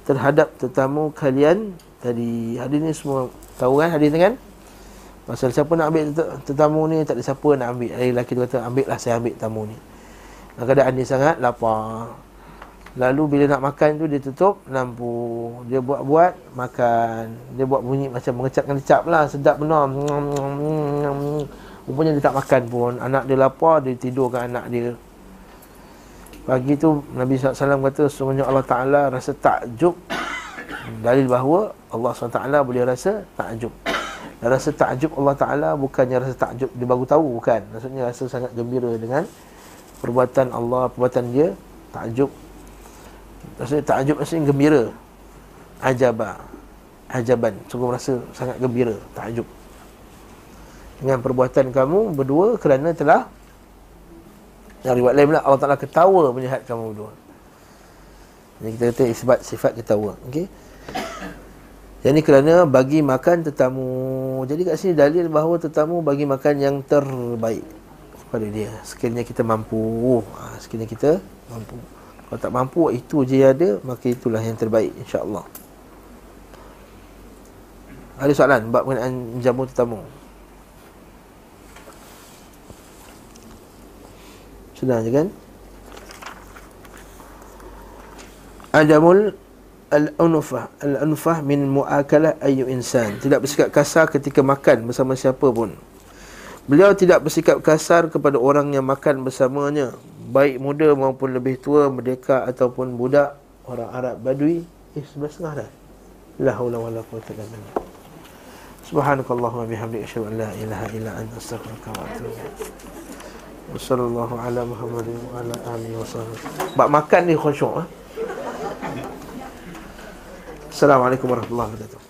terhadap tetamu kalian tadi. Hadis ni semua tahu kan hadis ni kan? Pasal siapa nak ambil tetamu ni tak ada siapa nak ambil. Ada lelaki tu kata ambil lah saya ambil tamu ni. Keadaan dia sangat lapar. Lalu bila nak makan tu dia tutup lampu. Dia buat-buat makan. Dia buat bunyi macam mengecap-ngecap lah sedap benar. Rupanya dia tak makan pun. Anak dia lapar dia tidurkan anak dia Pagi tu Nabi SAW kata Sungguhnya Allah Ta'ala rasa takjub Dalil bahawa Allah SWT boleh rasa takjub. Dan rasa takjub Allah Ta'ala Bukannya rasa takjub dia baru tahu Bukan. Maksudnya rasa sangat gembira dengan Perbuatan Allah Perbuatan dia Takjub. Maksudnya takjub maksudnya gembira. Ajabah Ajaban. Sungguh rasa sangat gembira Takjub. Dengan perbuatan kamu berdua Kerana telah yang riwayat lain pula Allah Ta'ala ketawa melihat kamu berdua. Jadi kita kata isbat sifat ketawa Okey? Jadi kerana bagi makan tetamu. Jadi kat sini dalil bahawa tetamu bagi makan yang terbaik Kepada dia. Sekiranya kita mampu. Ha, Sekiranya kita mampu. Kalau tak mampu itu je ada Maka itulah yang terbaik insyaAllah. Ada soalan Bab mengenai jamu tetamu Sudah je kan? Adamul Al-unufah Al-unufah min mu'akalah ayu insan. Tidak bersikap kasar ketika makan bersama siapa pun. Beliau tidak bersikap kasar kepada orang yang makan bersamanya. Baik muda maupun lebih tua Merdeka ataupun budak. Orang Arab Badui Eh sebelah setengah dah. La hawla wa la quwata illa billah. Subhanakallahumma bihamdika asyhadu an la ilaha illa anta astaghfiruka wa atubu ilaik Wassalamualaikum ala Muhammad wa ala alihi. Bab makan ni khusyuk ah. Assalamualaikum warahmatullahi wabarakatuh.